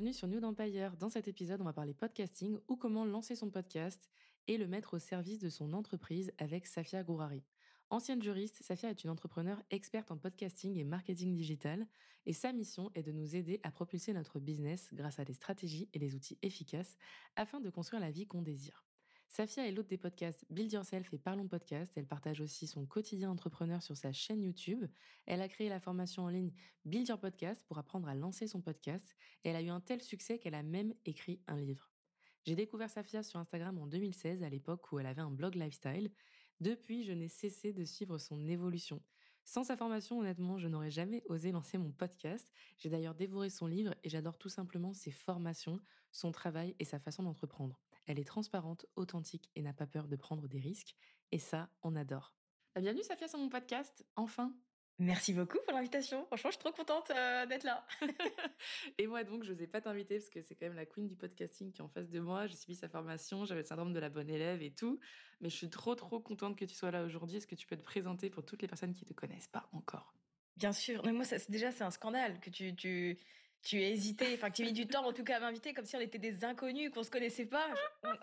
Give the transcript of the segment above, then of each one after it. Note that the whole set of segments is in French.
Bienvenue sur New Empire. Dans cet épisode, on va parler podcasting ou comment lancer son podcast et le mettre au service de son entreprise avec Safia Gourari. Ancienne juriste, Safia est une entrepreneure experte en podcasting et marketing digital et sa mission est de nous aider à propulser notre business grâce à des stratégies et des outils efficaces afin de construire la vie qu'on désire. Safia est l'hôte des podcasts Build Yourself et Parlons Podcast. Elle partage aussi son quotidien entrepreneur sur sa chaîne YouTube. Elle a créé la formation en ligne Build Your Podcast pour apprendre à lancer son podcast. Et elle a eu un tel succès qu'elle a même écrit un livre. J'ai découvert Safia sur Instagram en 2016, à l'époque où elle avait un blog lifestyle. Depuis, je n'ai cessé de suivre son évolution. Sans sa formation, honnêtement, je n'aurais jamais osé lancer mon podcast. J'ai d'ailleurs dévoré son livre et j'adore tout simplement ses formations, son travail et sa façon d'entreprendre. Elle est transparente, authentique et n'a pas peur de prendre des risques. Et ça, on adore. Bienvenue Safia sur mon podcast, enfin Merci beaucoup pour l'invitation. Franchement, je suis trop contente euh, d'être là. et moi, donc, je n'osais pas t'inviter parce que c'est quand même la queen du podcasting qui est en face de moi. J'ai suivi sa formation, j'avais le syndrome de la bonne élève et tout. Mais je suis trop, trop contente que tu sois là aujourd'hui. Est-ce que tu peux te présenter pour toutes les personnes qui te connaissent pas encore? Bien sûr. Mais moi, ça, déjà, c'est un scandale que tu, tu, tu as hésité, enfin que tu as mis du temps en tout cas à m'inviter comme si on était des inconnus, qu'on se connaissait pas.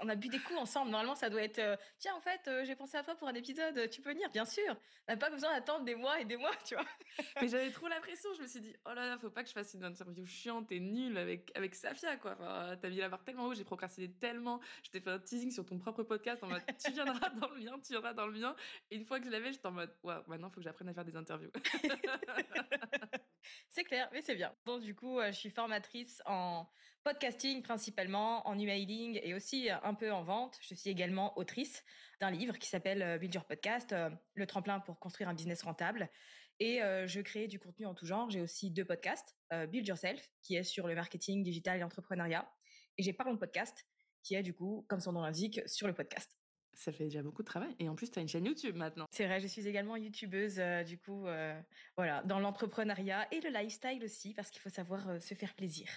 On a bu des coups ensemble. Normalement, ça doit être euh, tiens en fait, euh, j'ai pensé à toi pour un épisode, tu peux venir, bien sûr. On n'a pas besoin d'attendre des mois et des mois, tu vois. Mais j'avais trop la pression, je me suis dit oh là là, faut pas que je fasse une interview chiante et nulle avec avec Safia quoi. Enfin, t'as mis la barre tellement haut, j'ai procrastiné tellement. Je t'ai fait un teasing sur ton propre podcast en mode tu viendras dans le mien, tu viendras dans le mien. Et une fois que je l'avais, j'étais en mode waouh, maintenant faut que j'apprenne à faire des interviews. c'est clair, mais c'est bien. Donc du coup, euh, je suis formatrice en podcasting principalement, en emailing et aussi un peu en vente. Je suis également autrice d'un livre qui s'appelle euh, Build Your Podcast, euh, le tremplin pour construire un business rentable. Et je crée du contenu en tout genre. J'ai aussi deux podcasts, Build Yourself, qui est sur le marketing digital et l'entrepreneuriat. Et j'ai Parlons Podcast, qui est du coup, comme son nom l'indique, sur le podcast. Ça fait déjà beaucoup de travail. Et en plus, tu as une chaîne YouTube maintenant. C'est vrai, je suis également youtubeuse, euh, du coup, euh, voilà, dans l'entrepreneuriat et le lifestyle aussi, parce qu'il faut savoir euh, se faire plaisir.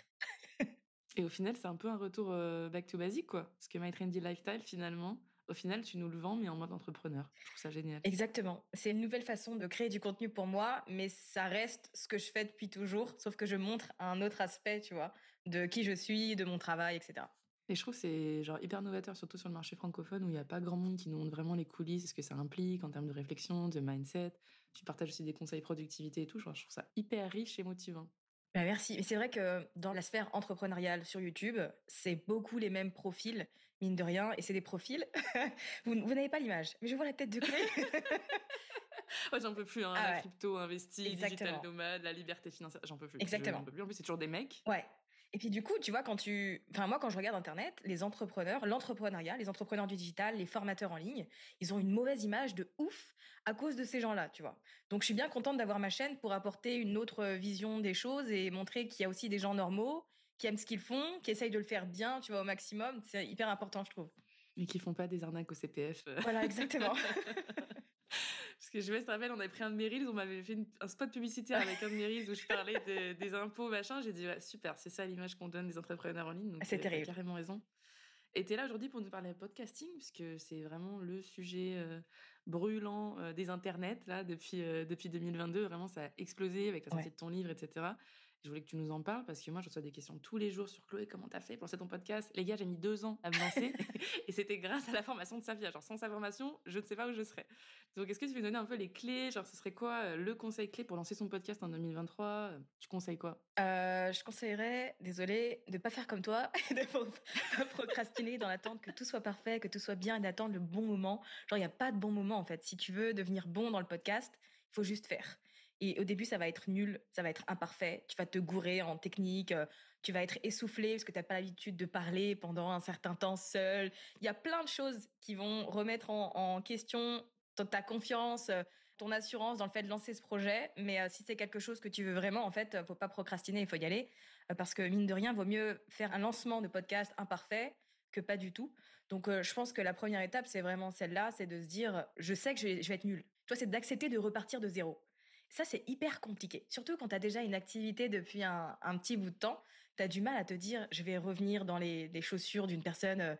et au final, c'est un peu un retour back to basic, quoi. Parce que My Trendy Lifestyle, finalement, au final, tu nous le vends, mais en mode entrepreneur. Je trouve ça génial. Exactement. C'est une nouvelle façon de créer du contenu pour moi, mais ça reste ce que je fais depuis toujours, sauf que je montre un autre aspect, tu vois, de qui je suis, de mon travail, etc. Et je trouve que c'est genre hyper novateur, surtout sur le marché francophone où il n'y a pas grand monde qui nous montre vraiment les coulisses, ce que ça implique en termes de réflexion, de mindset. Tu partages aussi des conseils productivité et tout. je trouve ça hyper riche et motivant. Bah merci. Mais c'est vrai que dans la sphère entrepreneuriale sur YouTube, c'est beaucoup les mêmes profils, mine de rien, et c'est des profils. vous, vous n'avez pas l'image, mais je vois la tête de Chloé. j'en peux plus. Hein, ah la crypto, investi, digital nomade, la liberté financière, j'en peux plus. Exactement. J'en peux plus. En plus, c'est toujours des mecs. Ouais. Et puis du coup, tu vois, quand tu, enfin moi, quand je regarde Internet, les entrepreneurs, l'entrepreneuriat, les entrepreneurs du digital, les formateurs en ligne, ils ont une mauvaise image de ouf à cause de ces gens-là, tu vois. Donc je suis bien contente d'avoir ma chaîne pour apporter une autre vision des choses et montrer qu'il y a aussi des gens normaux qui aiment ce qu'ils font, qui essayent de le faire bien, tu vois, au maximum. C'est hyper important, je trouve. Mais qui font pas des arnaques au CPF. Voilà, exactement. Parce que je me rappelle, on avait pris un de mes reels, on m'avait fait un spot publicitaire avec un de mes reels où je parlais des impôts, machin. J'ai dit, ouais, super, c'est ça l'image qu'on donne des entrepreneurs en ligne. C'est terrible. carrément raison. Et tu es là aujourd'hui pour nous parler de podcasting, puisque c'est vraiment le sujet euh, brûlant euh, des internets, là, depuis, euh, depuis 2022. Vraiment, ça a explosé avec la sortie de ton livre, etc. Je voulais que tu nous en parles parce que moi, je reçois des questions tous les jours sur Chloé, comment t'as fait pour lancer ton podcast? Les gars, j'ai mis deux ans à me lancer et c'était grâce à la formation de Safia. Genre, sans sa formation, je ne sais pas où je serais. Donc, est-ce que tu veux donner un peu les clés? Genre, ce serait quoi euh, le conseil clé pour lancer son podcast en 2023 Tu conseilles quoi? Euh, Je conseillerais, désolé, de pas faire comme toi, de pas procrastiner dans l'attente que tout soit parfait, que tout soit bien et d'attendre le bon moment. Genre, il n'y a pas de bon moment en fait. Si tu veux devenir bon dans le podcast, il faut juste faire. Et au début, ça va être nul, ça va être imparfait. Tu vas te gourer en technique, euh, tu vas être essoufflé parce que tu n'as pas l'habitude de parler pendant un certain temps seul. Il y a plein de choses qui vont remettre en, question ta confiance, euh, ton assurance dans le fait de lancer ce projet, mais si c'est quelque chose que tu veux vraiment, en fait, faut pas procrastiner, il faut y aller, parce que mine de rien, vaut mieux faire un lancement de podcast imparfait que pas du tout. Donc, je pense que la première étape, c'est vraiment celle-là, c'est de se dire, je sais que je vais, je vais être nul. Toi, c'est d'accepter de repartir de zéro. Ça, c'est hyper compliqué. Surtout quand tu as déjà une activité depuis un, petit bout de temps, tu as du mal à te dire, je vais revenir dans les, chaussures d'une personne euh,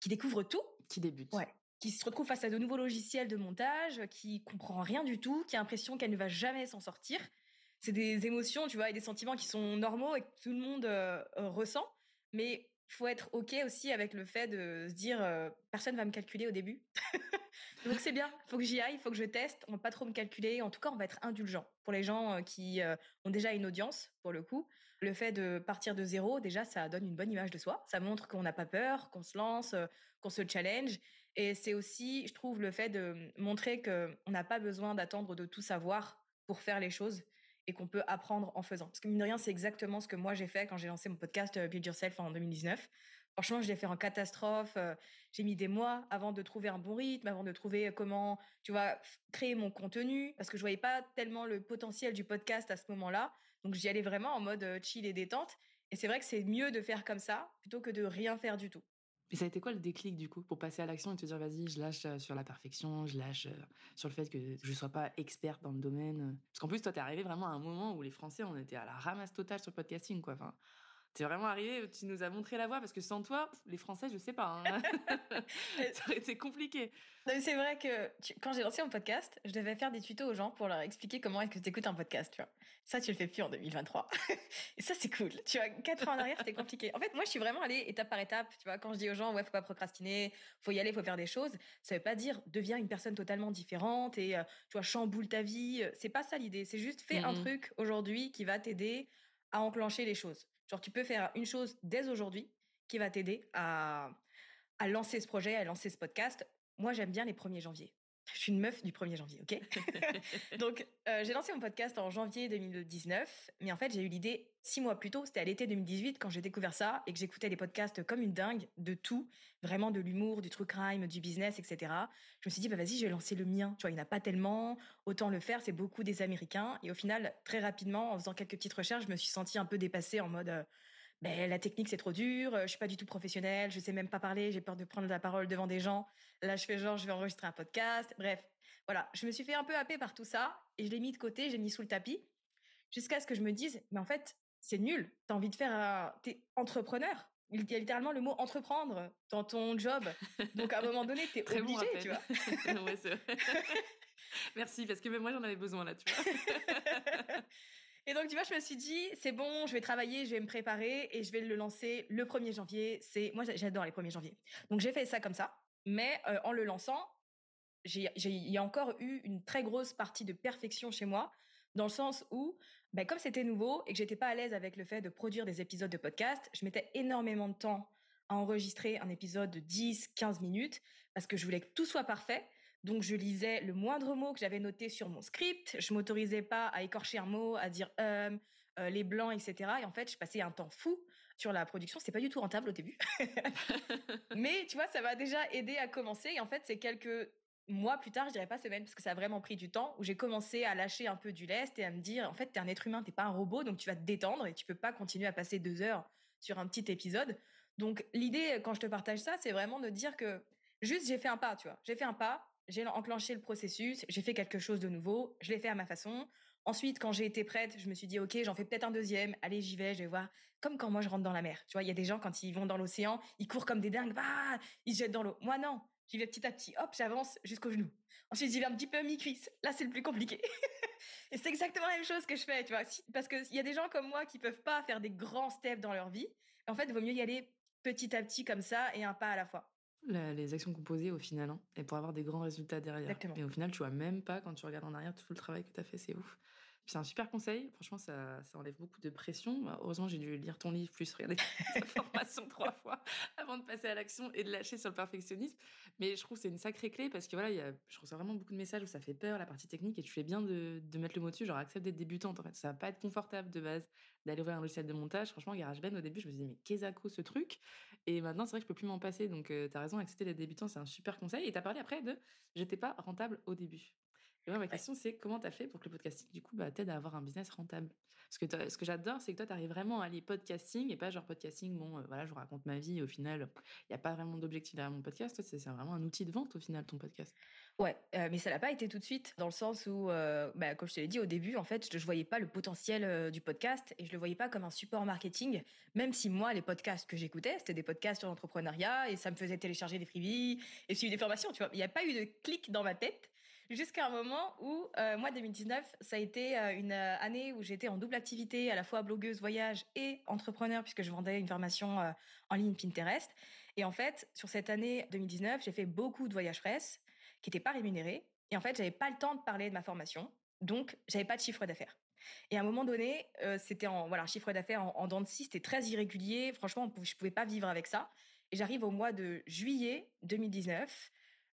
qui découvre tout. Qui débute. Ouais. Qui se retrouve face à de nouveaux logiciels de montage, qui comprend rien du tout, qui a l'impression qu'elle ne va jamais s'en sortir. C'est des émotions, tu vois, et des sentiments qui sont normaux et que tout le monde euh, ressent. Mais faut être ok aussi avec le fait de se dire euh, personne va me calculer au début. Donc c'est bien, faut que j'y aille, faut que je teste. On va pas trop me calculer. En tout cas, on va être indulgent pour les gens qui ont déjà une audience pour le coup. Le fait de partir de zéro, déjà, ça donne une bonne image de soi. Ça montre qu'on n'a pas peur, qu'on se lance, qu'on se challenge. Et c'est aussi, je trouve, le fait de montrer qu'on n'a pas besoin d'attendre de tout savoir pour faire les choses et qu'on peut apprendre en faisant. Parce que mine de rien, c'est exactement ce que moi j'ai fait quand j'ai lancé mon podcast euh, Build Yourself en 2019. Franchement, je l'ai fait en catastrophe. Euh, j'ai mis des mois avant de trouver un bon rythme, avant de trouver comment, tu vois, créer mon contenu, parce que je voyais pas tellement le potentiel du podcast à ce moment-là. Donc j'y allais vraiment en mode euh, chill et détente. Et c'est vrai que c'est mieux de faire comme ça plutôt que de rien faire du tout. Et ça a été quoi le déclic du coup pour passer à l'action et te dire vas-y, je lâche euh, sur la perfection, je lâche euh, sur le fait que je sois pas experte dans le domaine euh? Parce qu'en plus, toi, t'es arrivé vraiment à un moment où les Français, on était à la ramasse totale sur le podcasting, quoi. T'es vraiment arrivé, tu nous as montré la voie parce que sans toi, les Français, je sais pas. Hein. ça aurait été compliqué. C'est vrai que quand j'ai lancé mon podcast, je devais faire des tutos aux gens pour leur expliquer comment est-ce que tu écoutes un podcast, tu vois. Ça, tu le fais plus en 2023. Et ça, c'est cool. Tu vois, quatre ans en arrière, c'était compliqué. En fait, moi, je suis vraiment allée étape par étape. Tu vois, quand je dis aux gens, ouais, faut pas procrastiner, faut y aller, faut faire des choses, ça veut pas dire deviens une personne totalement différente et, euh, tu vois, chamboule ta vie. C'est pas ça l'idée. C'est juste fais un mmh truc aujourd'hui qui va t'aider à enclencher les choses. Genre, tu peux faire une chose dès aujourd'hui qui va t'aider à, à lancer ce projet, à lancer ce podcast. Moi, j'aime bien les 1er janvier. Je suis une meuf du 1er janvier, ok Donc, euh, j'ai lancé mon podcast en janvier 2019, mais en fait, j'ai eu l'idée six mois plus tôt, c'était à l'été 2018 quand j'ai découvert ça et que j'écoutais les podcasts comme une dingue, de tout, vraiment de l'humour, du true crime, du business, etc. Je me suis dit, bah vas-y, je vais lancer le mien. Tu vois, il n'y en a pas tellement, autant le faire, c'est beaucoup des Américains. Et au final, très rapidement, en faisant quelques petites recherches, je me suis sentie un peu dépassée en mode... Euh, ben, la technique c'est trop dur, je suis pas du tout professionnelle, je sais même pas parler, j'ai peur de prendre la parole devant des gens. Là, je fais genre, je vais enregistrer un podcast. Bref, voilà, je me suis fait un peu happer par tout ça et je l'ai mis de côté, j'ai mis sous le tapis jusqu'à ce que je me dise, mais en fait, c'est nul. Tu as envie de faire un... T'es entrepreneur. Il y a littéralement le mot entreprendre dans ton job. Donc, à un moment donné, tu es obligé, tu vois. Merci, parce que même moi, j'en avais besoin là, tu vois. Et donc, tu vois, je me suis dit, c'est bon, je vais travailler, je vais me préparer et je vais le lancer le 1er janvier. C'est Moi, j'adore les 1er janvier. Donc, j'ai fait ça comme ça. Mais euh, en le lançant, il y a encore eu une très grosse partie de perfection chez moi, dans le sens où, ben, comme c'était nouveau et que j'étais pas à l'aise avec le fait de produire des épisodes de podcast, je mettais énormément de temps à enregistrer un épisode de 10, 15 minutes, parce que je voulais que tout soit parfait. Donc je lisais le moindre mot que j'avais noté sur mon script. Je m'autorisais pas à écorcher un mot, à dire hum, euh, les blancs, etc. Et en fait, je passais un temps fou sur la production. C'est pas du tout rentable au début, mais tu vois, ça m'a déjà aidé à commencer. Et en fait, c'est quelques mois plus tard, je dirais pas semaine, parce que ça a vraiment pris du temps, où j'ai commencé à lâcher un peu du lest et à me dire, en fait, t'es un être humain, t'es pas un robot, donc tu vas te détendre et tu peux pas continuer à passer deux heures sur un petit épisode. Donc l'idée, quand je te partage ça, c'est vraiment de dire que juste j'ai fait un pas, tu vois. J'ai fait un pas, j'ai enclenché le processus, j'ai fait quelque chose de nouveau, je l'ai fait à ma façon. Ensuite, quand j'ai été prête, je me suis dit, OK, j'en fais peut-être un deuxième. Allez, j'y vais, je vais voir. Comme quand moi, je rentre dans la mer. Tu vois, il y a des gens, quand ils vont dans l'océan, ils courent comme des dingues. Bah, ils se jettent dans l'eau. Moi, non. J'y vais petit à petit. Hop, j'avance jusqu'au genou. Ensuite, j'y vais un petit peu mi-cuisse. Là, c'est le plus compliqué. et c'est exactement la même chose que je fais, tu vois. Parce qu'il y a des gens comme moi qui peuvent pas faire des grands steps dans leur vie. En fait, il vaut mieux y aller petit à petit comme ça et un pas à la fois les actions composées au final, hein, et pour avoir des grands résultats derrière. Exactement. Et au final, tu vois même pas quand tu regardes en arrière tout le travail que tu as fait, c'est ouf. C'est un super conseil. Franchement, ça, ça enlève beaucoup de pression. Bah, heureusement, j'ai dû lire ton livre plus regarder ta formation trois fois avant de passer à l'action et de lâcher sur le perfectionnisme. Mais je trouve que c'est une sacrée clé parce que voilà, y a, je reçois vraiment beaucoup de messages où ça fait peur, la partie technique, et tu fais bien de, de mettre le mot dessus. Genre, accepte d'être débutante. En fait, ça va pas être confortable de base d'aller ouvrir un logiciel de montage. Franchement, GarageBand, au début, je me disais, mais qu'est-ce que ce truc? Et maintenant, c'est vrai que je peux plus m'en passer. Donc, euh, tu as raison, accepter d'être débutant, c'est un super conseil. Et tu as parlé après de j'étais pas rentable au début. Ma question, c'est comment tu as fait pour que le podcasting, du coup, bah, t'aide à avoir un business rentable? Parce que ce que j'adore, c'est que toi, tu arrives vraiment à aller podcasting et pas genre podcasting, bon, euh, voilà, je vous raconte ma vie et au final, il n'y a pas vraiment d'objectif derrière mon podcast. Toi, c'est vraiment un outil de vente au final, ton podcast. Ouais, euh, mais ça n'a pas été tout de suite, dans le sens où, euh, bah, comme je te l'ai dit au début, en fait, je ne voyais pas le potentiel du podcast et je le voyais pas comme un support marketing, même si moi, les podcasts que j'écoutais, c'était des podcasts sur l'entrepreneuriat et ça me faisait télécharger des freebies et suivre des formations, tu vois? Il n'y a pas eu de clic dans ma tête jusqu'à un moment où, euh, moi, 2019, ça a été euh, une euh, année où j'étais en double activité, à la fois blogueuse voyage et entrepreneur, puisque je vendais une formation en ligne Pinterest. Et en fait, sur cette année 2019, j'ai fait beaucoup de voyages presse qui n'étaient pas rémunérés. Et en fait, j'avais pas le temps de parler de ma formation, donc j'avais pas de chiffre d'affaires. Et à un moment donné, c'était en voilà un chiffre d'affaires en, en dents de scie, c'était très irrégulier. Franchement, je pouvais pas vivre avec ça. Et j'arrive au mois de juillet 2019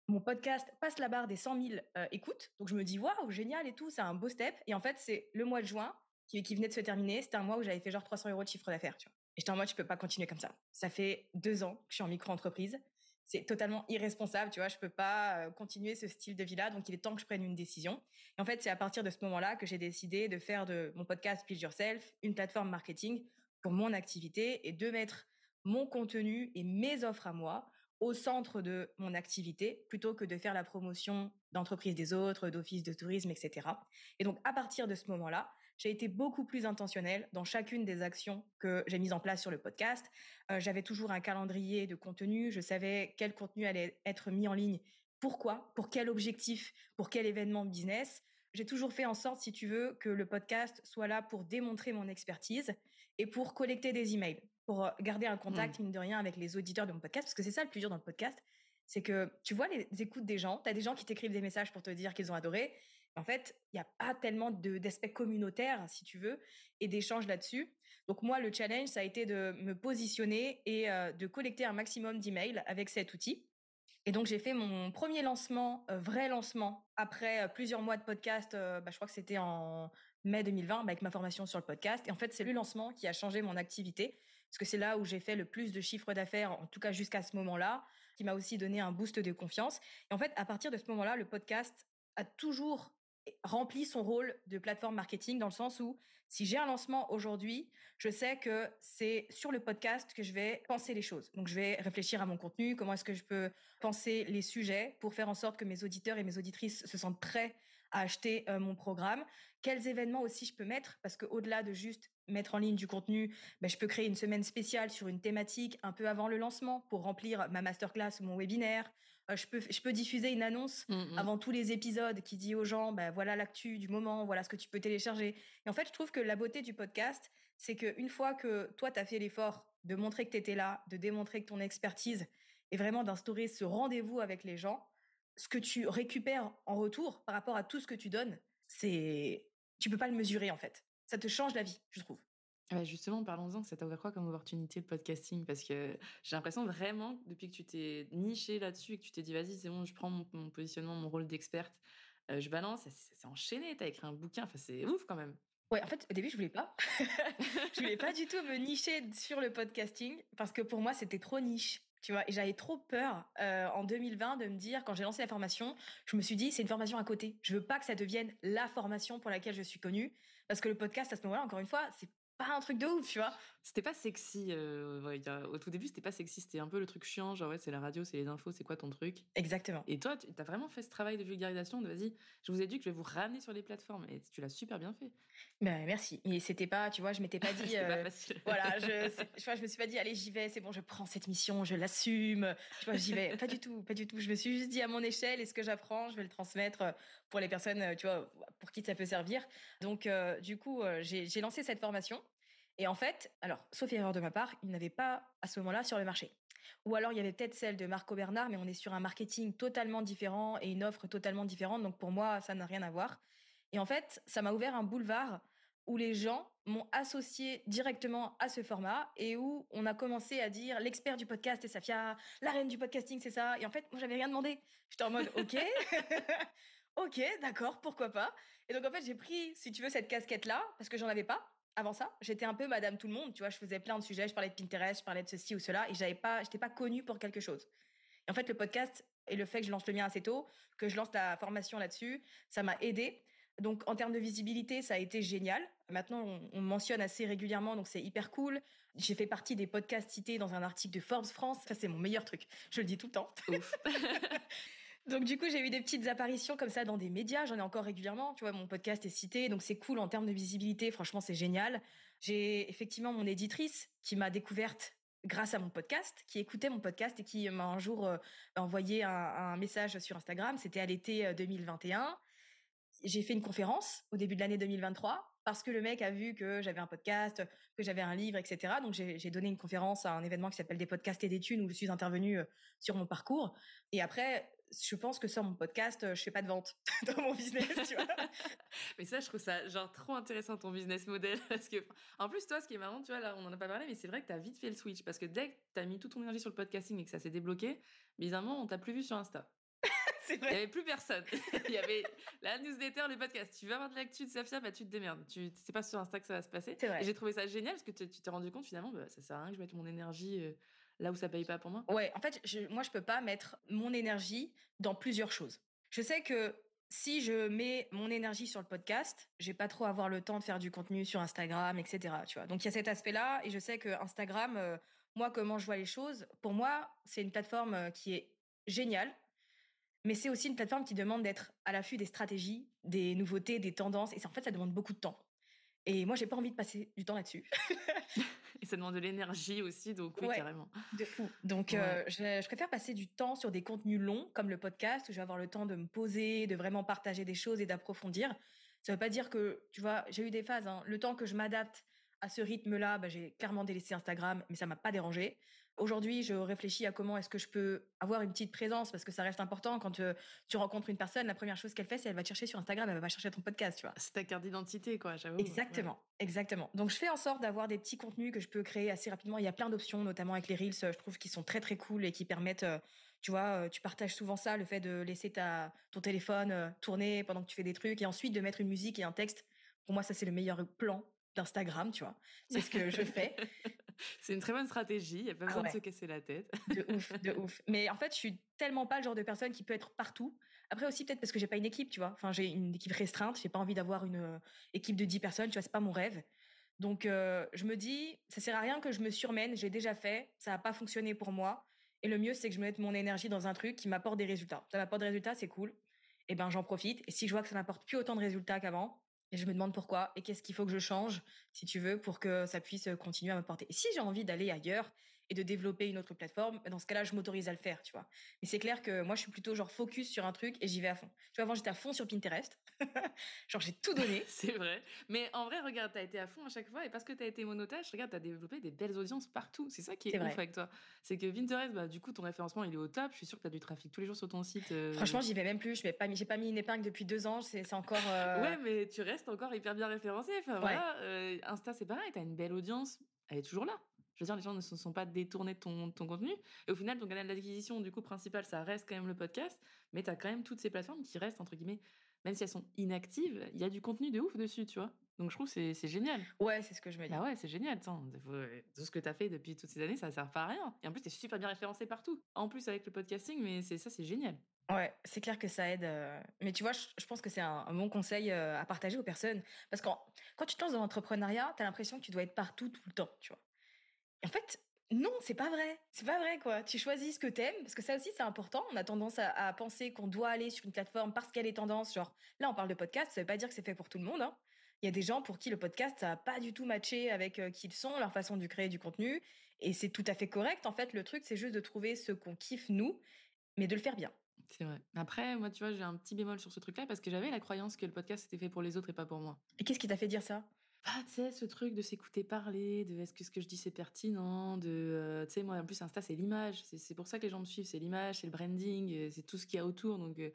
mon podcast passe la barre des 100 000 euh, écoutes. Donc je me dis, waouh, génial et tout, c'est un beau step. Et en fait, c'est le mois de juin qui, venait de se terminer. C'était un mois où j'avais fait genre 300 euros de chiffre d'affaires. Et j'étais en mode, je peux pas continuer comme ça. Ça fait deux ans que je suis en micro-entreprise. C'est totalement irresponsable, tu vois. Je peux pas euh, continuer ce style de vie-là. Donc il est temps que je prenne une décision. Et en fait, c'est à partir de ce moment-là que j'ai décidé de faire de mon podcast Build Yourself une plateforme marketing pour mon activité et de mettre mon contenu et mes offres à moi au centre de mon activité plutôt que de faire la promotion d'entreprises des autres, d'offices de tourisme, etc. Et donc, à partir de ce moment-là, j'ai été beaucoup plus intentionnelle dans chacune des actions que j'ai mises en place sur le podcast. Euh, j'avais toujours un calendrier de contenu. Je savais quel contenu allait être mis en ligne, pourquoi, pour quel objectif, pour quel événement business. J'ai toujours fait en sorte, si tu veux, que le podcast soit là pour démontrer mon expertise et pour collecter des emails pour euh, garder un contact, mmh. mine de rien, avec les auditeurs de mon podcast, parce que c'est ça le plus dur dans le podcast, c'est que tu vois les écoutes des gens, tu as des gens qui t'écrivent des messages pour te dire qu'ils ont adoré. En fait, il n'y a pas tellement d'aspect communautaire, si tu veux, et d'échanges là-dessus. Donc moi, le challenge, ça a été de me positionner et euh, de collecter un maximum d'emails avec cet outil. Et donc j'ai fait mon premier lancement, euh, vrai lancement, après plusieurs mois de podcast. bah, je crois que c'était en mai 2020 bah, avec ma formation sur le podcast. Et en fait, c'est le lancement qui a changé mon activité parce que c'est là où j'ai fait le plus de chiffre d'affaires, en tout cas jusqu'à ce moment-là, qui m'a aussi donné un boost de confiance. Et en fait, à partir de ce moment-là, le podcast a toujours rempli son rôle de plateforme marketing dans le sens où si j'ai un lancement aujourd'hui, je sais que c'est sur le podcast que je vais penser les choses. Donc je vais réfléchir à mon contenu, comment est-ce que je peux penser les sujets pour faire en sorte que mes auditeurs et mes auditrices se sentent prêts à acheter euh, mon programme, quels événements aussi je peux mettre? Parce que au-delà de juste mettre en ligne du contenu, ben, je peux créer une semaine spéciale sur une thématique un peu avant le lancement pour remplir ma masterclass ou mon webinaire. Euh, je peux je peux diffuser une annonce mmh, mmh. avant tous les épisodes qui dit aux gens ben voilà l'actu du moment, voilà ce que tu peux télécharger. Et en fait, je trouve que la beauté du podcast, c'est qu'une fois que toi tu as fait l'effort de montrer que tu étais là, de démontrer que ton expertise est vraiment d'instaurer ce rendez-vous avec les gens, ce que tu récupères en retour par rapport à tout ce que tu donnes, c'est tu peux pas le mesurer en fait. Ça te change la vie, je trouve. justement, parlons-en, ça t'a ouvert quoi comme opportunité le podcasting? Parce que j'ai l'impression vraiment, depuis que tu t'es niché là-dessus et que tu t'es dit, vas-y, c'est bon, je prends mon, positionnement, mon rôle d'experte, euh, je balance, ça, s'est enchaîné, t'as écrit un bouquin, enfin, c'est ouf quand même. Ouais, en fait, au début, je voulais pas. je voulais pas du tout me nicher sur le podcasting parce que pour moi, c'était trop niche. Tu vois, et j'avais trop peur euh, en 2020 de me dire, quand j'ai lancé la formation, je me suis dit, c'est une formation à côté. Je veux pas que ça devienne la formation pour laquelle je suis connue. Parce que le podcast, à ce moment-là, encore une fois, c'est pas un truc de ouf, tu vois. C'était pas sexy. Euh, au tout début, c'était pas sexy. C'était un peu le truc chiant, genre ouais, c'est la radio, c'est les infos, c'est quoi ton truc? Exactement. Et toi, tu as vraiment fait ce travail de vulgarisation de vas-y, je vous ai dit que je vais vous ramener sur les plateformes et tu l'as super bien fait. Ben, merci. Mais c'était pas, tu vois, je m'étais pas dit. pas euh, facile. voilà, je, je, vois, je me suis pas dit, allez, j'y vais, c'est bon, je prends cette mission, je l'assume. Tu vois, j'y vais. pas du tout, pas du tout. Je me suis juste dit à mon échelle, et ce que j'apprends, je vais le transmettre euh, pour les personnes, tu vois, pour qui ça peut servir. Donc, du coup, j'ai lancé cette formation et en fait, alors, sauf erreur de ma part, il n'avait pas à ce moment-là sur le marché. Ou alors il y avait peut-être celle de Marco Bernard, mais on est sur un marketing totalement différent et une offre totalement différente. Donc pour moi, ça n'a rien à voir. Et en fait, ça m'a ouvert un boulevard où les gens m'ont associé directement à ce format et où on a commencé à dire l'expert du podcast c'est Safia, la reine du podcasting c'est ça. Et en fait, moi j'avais rien demandé. J'étais en mode ok, ok, d'accord, pourquoi pas. Et donc en fait, j'ai pris, si tu veux, cette casquette là parce que j'en avais pas avant ça, j'étais un peu madame tout le monde, tu vois, je faisais plein de sujets, je parlais de Pinterest, je parlais de ceci ou cela, et j'avais pas, j'étais pas connue pour quelque chose. Et en fait, le podcast Et le fait que je lance le mien assez tôt, que je lance la formation là-dessus, ça m'a aidé. Donc en termes de visibilité, ça a été génial. Maintenant, on, me mentionne assez régulièrement, donc c'est hyper cool. J'ai fait partie des podcasts cités dans un article de Forbes France. Ça, c'est mon meilleur truc. Je le dis tout le temps. donc du coup, j'ai eu des petites apparitions comme ça dans des médias. J'en ai encore régulièrement. Tu vois, mon podcast est cité, donc c'est cool en termes de visibilité. Franchement, c'est génial. J'ai effectivement mon éditrice qui m'a découverte grâce à mon podcast, qui écoutait mon podcast et qui m'a un jour euh, envoyé un, un, message sur Instagram. C'était à l'été 2021. J'ai fait une conférence au début de l'année 2023 parce que le mec a vu que j'avais un podcast, que j'avais un livre, etc. Donc j'ai donné une conférence à un événement qui s'appelle des podcasts et des thunes où je suis intervenue euh, sur mon parcours. Et après, je pense que sur mon podcast, euh, je fais pas de vente dans mon business, mais ça, je trouve ça genre trop intéressant ton business model parce que en plus toi, ce qui est marrant, tu vois, on en a pas parlé, mais c'est vrai que tu as vite fait le switch parce que dès que tu as mis toute ton énergie sur le podcasting et que ça s'est débloqué, bizarrement, on t'a plus vu sur Insta. Il n'y avait plus personne. Il y avait la newsletter, le podcast. Tu veux avoir de l'actu de Safia, bah tu te démerdes. Tu sais pas sur Insta que ça va se passer. Et j'ai trouvé ça génial parce que tu t'es rendu compte finalement, bah, ça sert à rien que je mette mon énergie euh, là où ça paye pas pour moi. Ouais, en fait, je, moi je peux pas mettre mon énergie dans plusieurs choses. Je sais que si je mets mon énergie sur le podcast, j'ai pas trop avoir le temps de faire du contenu sur Instagram, etc. Tu vois. Donc il y a cet aspect-là et je sais que Instagram, euh, moi comment je vois les choses, pour moi c'est une plateforme euh, qui est géniale mais c'est aussi une plateforme qui demande d'être à l'affût des stratégies, des nouveautés, des tendances. Et en fait, ça demande beaucoup de temps. Et moi, j'ai pas envie de passer du temps là-dessus. et ça demande de l'énergie aussi, donc oui, carrément. De fou. Donc, euh, je, préfère passer du temps sur des contenus longs, comme le podcast, où je vais avoir le temps de me poser, de vraiment partager des choses et d'approfondir. Ça veut pas dire que, tu vois, j'ai eu des phases. Hein. Le temps que je m'adapte à ce rythme-là, bah, j'ai clairement délaissé Instagram, mais ça m'a pas dérangé. Aujourd'hui, je réfléchis à comment est-ce que je peux avoir une petite présence parce que ça reste important quand euh, tu rencontres une personne, la première chose qu'elle fait, c'est elle va te chercher sur Instagram, elle va pas chercher ton podcast, tu vois. C'est ta carte d'identité, quoi, j'avoue. Exactement, exactement. Donc, je fais en sorte d'avoir des petits contenus que je peux créer assez rapidement. Il y a plein d'options, notamment avec les Reels, je trouve qu'ils sont très, très cool et qui permettent, euh, tu vois, euh, tu partages souvent ça, le fait de laisser ta, ton téléphone tourner pendant que tu fais des trucs et ensuite de mettre une musique et un texte. Pour moi, ça, c'est le meilleur plan d'Instagram, tu vois. C'est ce que je fais. C'est une très bonne stratégie, il n'y a pas ah besoin de se casser la tête. De ouf, de ouf. Mais en fait, je suis tellement pas le genre de personne qui peut être partout. Après aussi, peut-être parce que j'ai pas une équipe, tu vois. Enfin, j'ai une équipe restreinte, j'ai pas envie d'avoir une euh, équipe de 10 personnes, tu vois, c'est pas mon rêve. Donc, euh, je me dis, ça sert à rien que je me surmène, j'ai déjà fait, ça n'a pas fonctionné pour moi. Et le mieux, c'est que je mette mon énergie dans un truc qui m'apporte des résultats. Ça m'apporte des résultats, c'est cool. Et eh ben, j'en profite. Et si je vois que ça m'apporte plus autant de résultats qu'avant, et je me demande pourquoi et qu'est-ce qu'il faut que je change, si tu veux, pour que ça puisse continuer à m'apporter. Et si j'ai envie d'aller ailleurs et de développer une autre plateforme, dans ce cas-là, je m'autorise à le faire, tu vois. Mais c'est clair que moi, je suis plutôt genre focus sur un truc et j'y vais à fond. Tu vois, avant, j'étais à fond sur Pinterest. genre, j'ai tout donné. c'est vrai. Mais en vrai, regarde, t'as été à fond à chaque fois et parce que t'as été monotage, regarde, t'as développé des belles audiences partout. C'est ça qui est, ouf avec toi. C'est que Pinterest, bah, du coup, ton référencement, il est au top. Je suis sûre que t'as du trafic tous les jours sur ton site. Euh. Franchement, j'y vais même plus. Je pas, j'ai pas mis une épingle depuis deux ans. C'est encore. Euh, ouais, mais tu restes encore hyper bien référencé. Enfin, voilà. Euh, Insta, c'est pareil. T'as une belle audience. Elle est toujours là. Je veux dire, les gens ne se sont pas détournés de ton, ton contenu. Et au final, ton canal d'acquisition, du coup, principal, ça reste quand même le podcast. Mais tu as quand même toutes ces plateformes qui restent, entre guillemets, même si elles sont inactives, il y a du contenu de ouf dessus, tu vois. Donc je trouve que c'est génial. Ouais, c'est ce que je me dis. Bah ouais, c'est génial. tout ce que tu as fait depuis toutes ces années, ça sert pas à rien. Et en plus, tu es super bien référencé partout. En plus, avec le podcasting, mais c'est ça, c'est génial. Ouais, c'est clair que ça aide. Euh, mais tu vois, je, pense que c'est un, bon conseil euh, à partager aux personnes. Parce que quand tu te lances dans l'entrepreneuriat, tu as l'impression que tu dois être partout tout le temps, tu vois. En fait, non, c'est pas vrai. C'est pas vrai, quoi. Tu choisis ce que t'aimes, parce que ça aussi, c'est important. On a tendance à, penser qu'on doit aller sur une plateforme parce qu'elle est tendance. Genre, là, on parle de podcast, ça veut pas dire que c'est fait pour tout le monde. Hein. Il y a des gens pour qui le podcast, ça n'a pas du tout matché avec euh, qui ils sont, leur façon de créer du contenu. Et c'est tout à fait correct. En fait, le truc, c'est juste de trouver ce qu'on kiffe, nous, mais de le faire bien. C'est vrai. Après, moi, tu vois, j'ai un petit bémol sur ce truc-là parce que j'avais la croyance que le podcast était fait pour les autres et pas pour moi. Et qu'est-ce qui t'a fait dire ça? Ah, tu sais, ce truc de s'écouter parler, de est-ce que ce que je dis c'est pertinent, de, euh, tu sais, moi en plus Insta c'est l'image, c'est pour ça que les gens me suivent, c'est l'image, c'est le branding, euh, c'est tout ce qu'il y a autour, donc euh,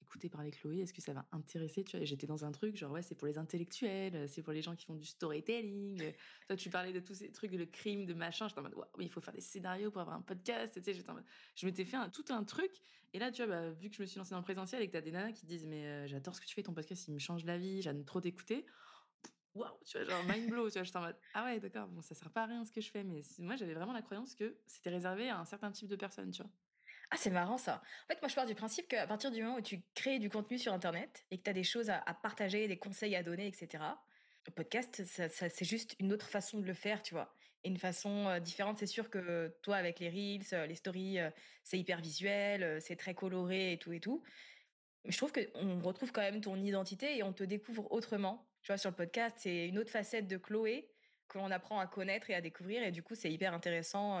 écouter parler Chloé, est-ce que ça va intéresser, tu vois, j'étais dans un truc genre ouais c'est pour les intellectuels, c'est pour les gens qui font du storytelling, toi tu parlais de tous ces trucs, de crime, de machin, j'étais en mode ouais, il faut faire des scénarios pour avoir un podcast, tu sais, je m'étais fait un, tout un truc, et là tu vois, bah, vu que je me suis lancée dans le présentiel et que t'as des nanas qui disent mais j'adore ce que tu fais, ton podcast il me change la vie, j'aime trop t'écouter, waouh, tu vois, genre mind blow, tu vois, j'étais en mode, ah ouais, d'accord, bon, ça sert pas à rien ce que je fais, mais moi, j'avais vraiment la croyance que c'était réservé à un certain type de personnes, tu vois. Ah, c'est marrant ça. En fait, moi, je pars du principe qu'à partir du moment où tu crées du contenu sur Internet et que tu as des choses à, partager, des conseils à donner, etc., le podcast, c'est juste une autre façon de le faire, tu vois. Et une façon euh, différente. C'est sûr que toi, avec les reels, euh, les stories, euh, c'est hyper visuel, c'est très coloré et tout et tout. Mais je trouve qu'on retrouve quand même ton identité et on te découvre autrement. Tu vois, sur le podcast, c'est une autre facette de Chloé que l'on apprend à connaître et à découvrir. Et du coup, c'est hyper intéressant.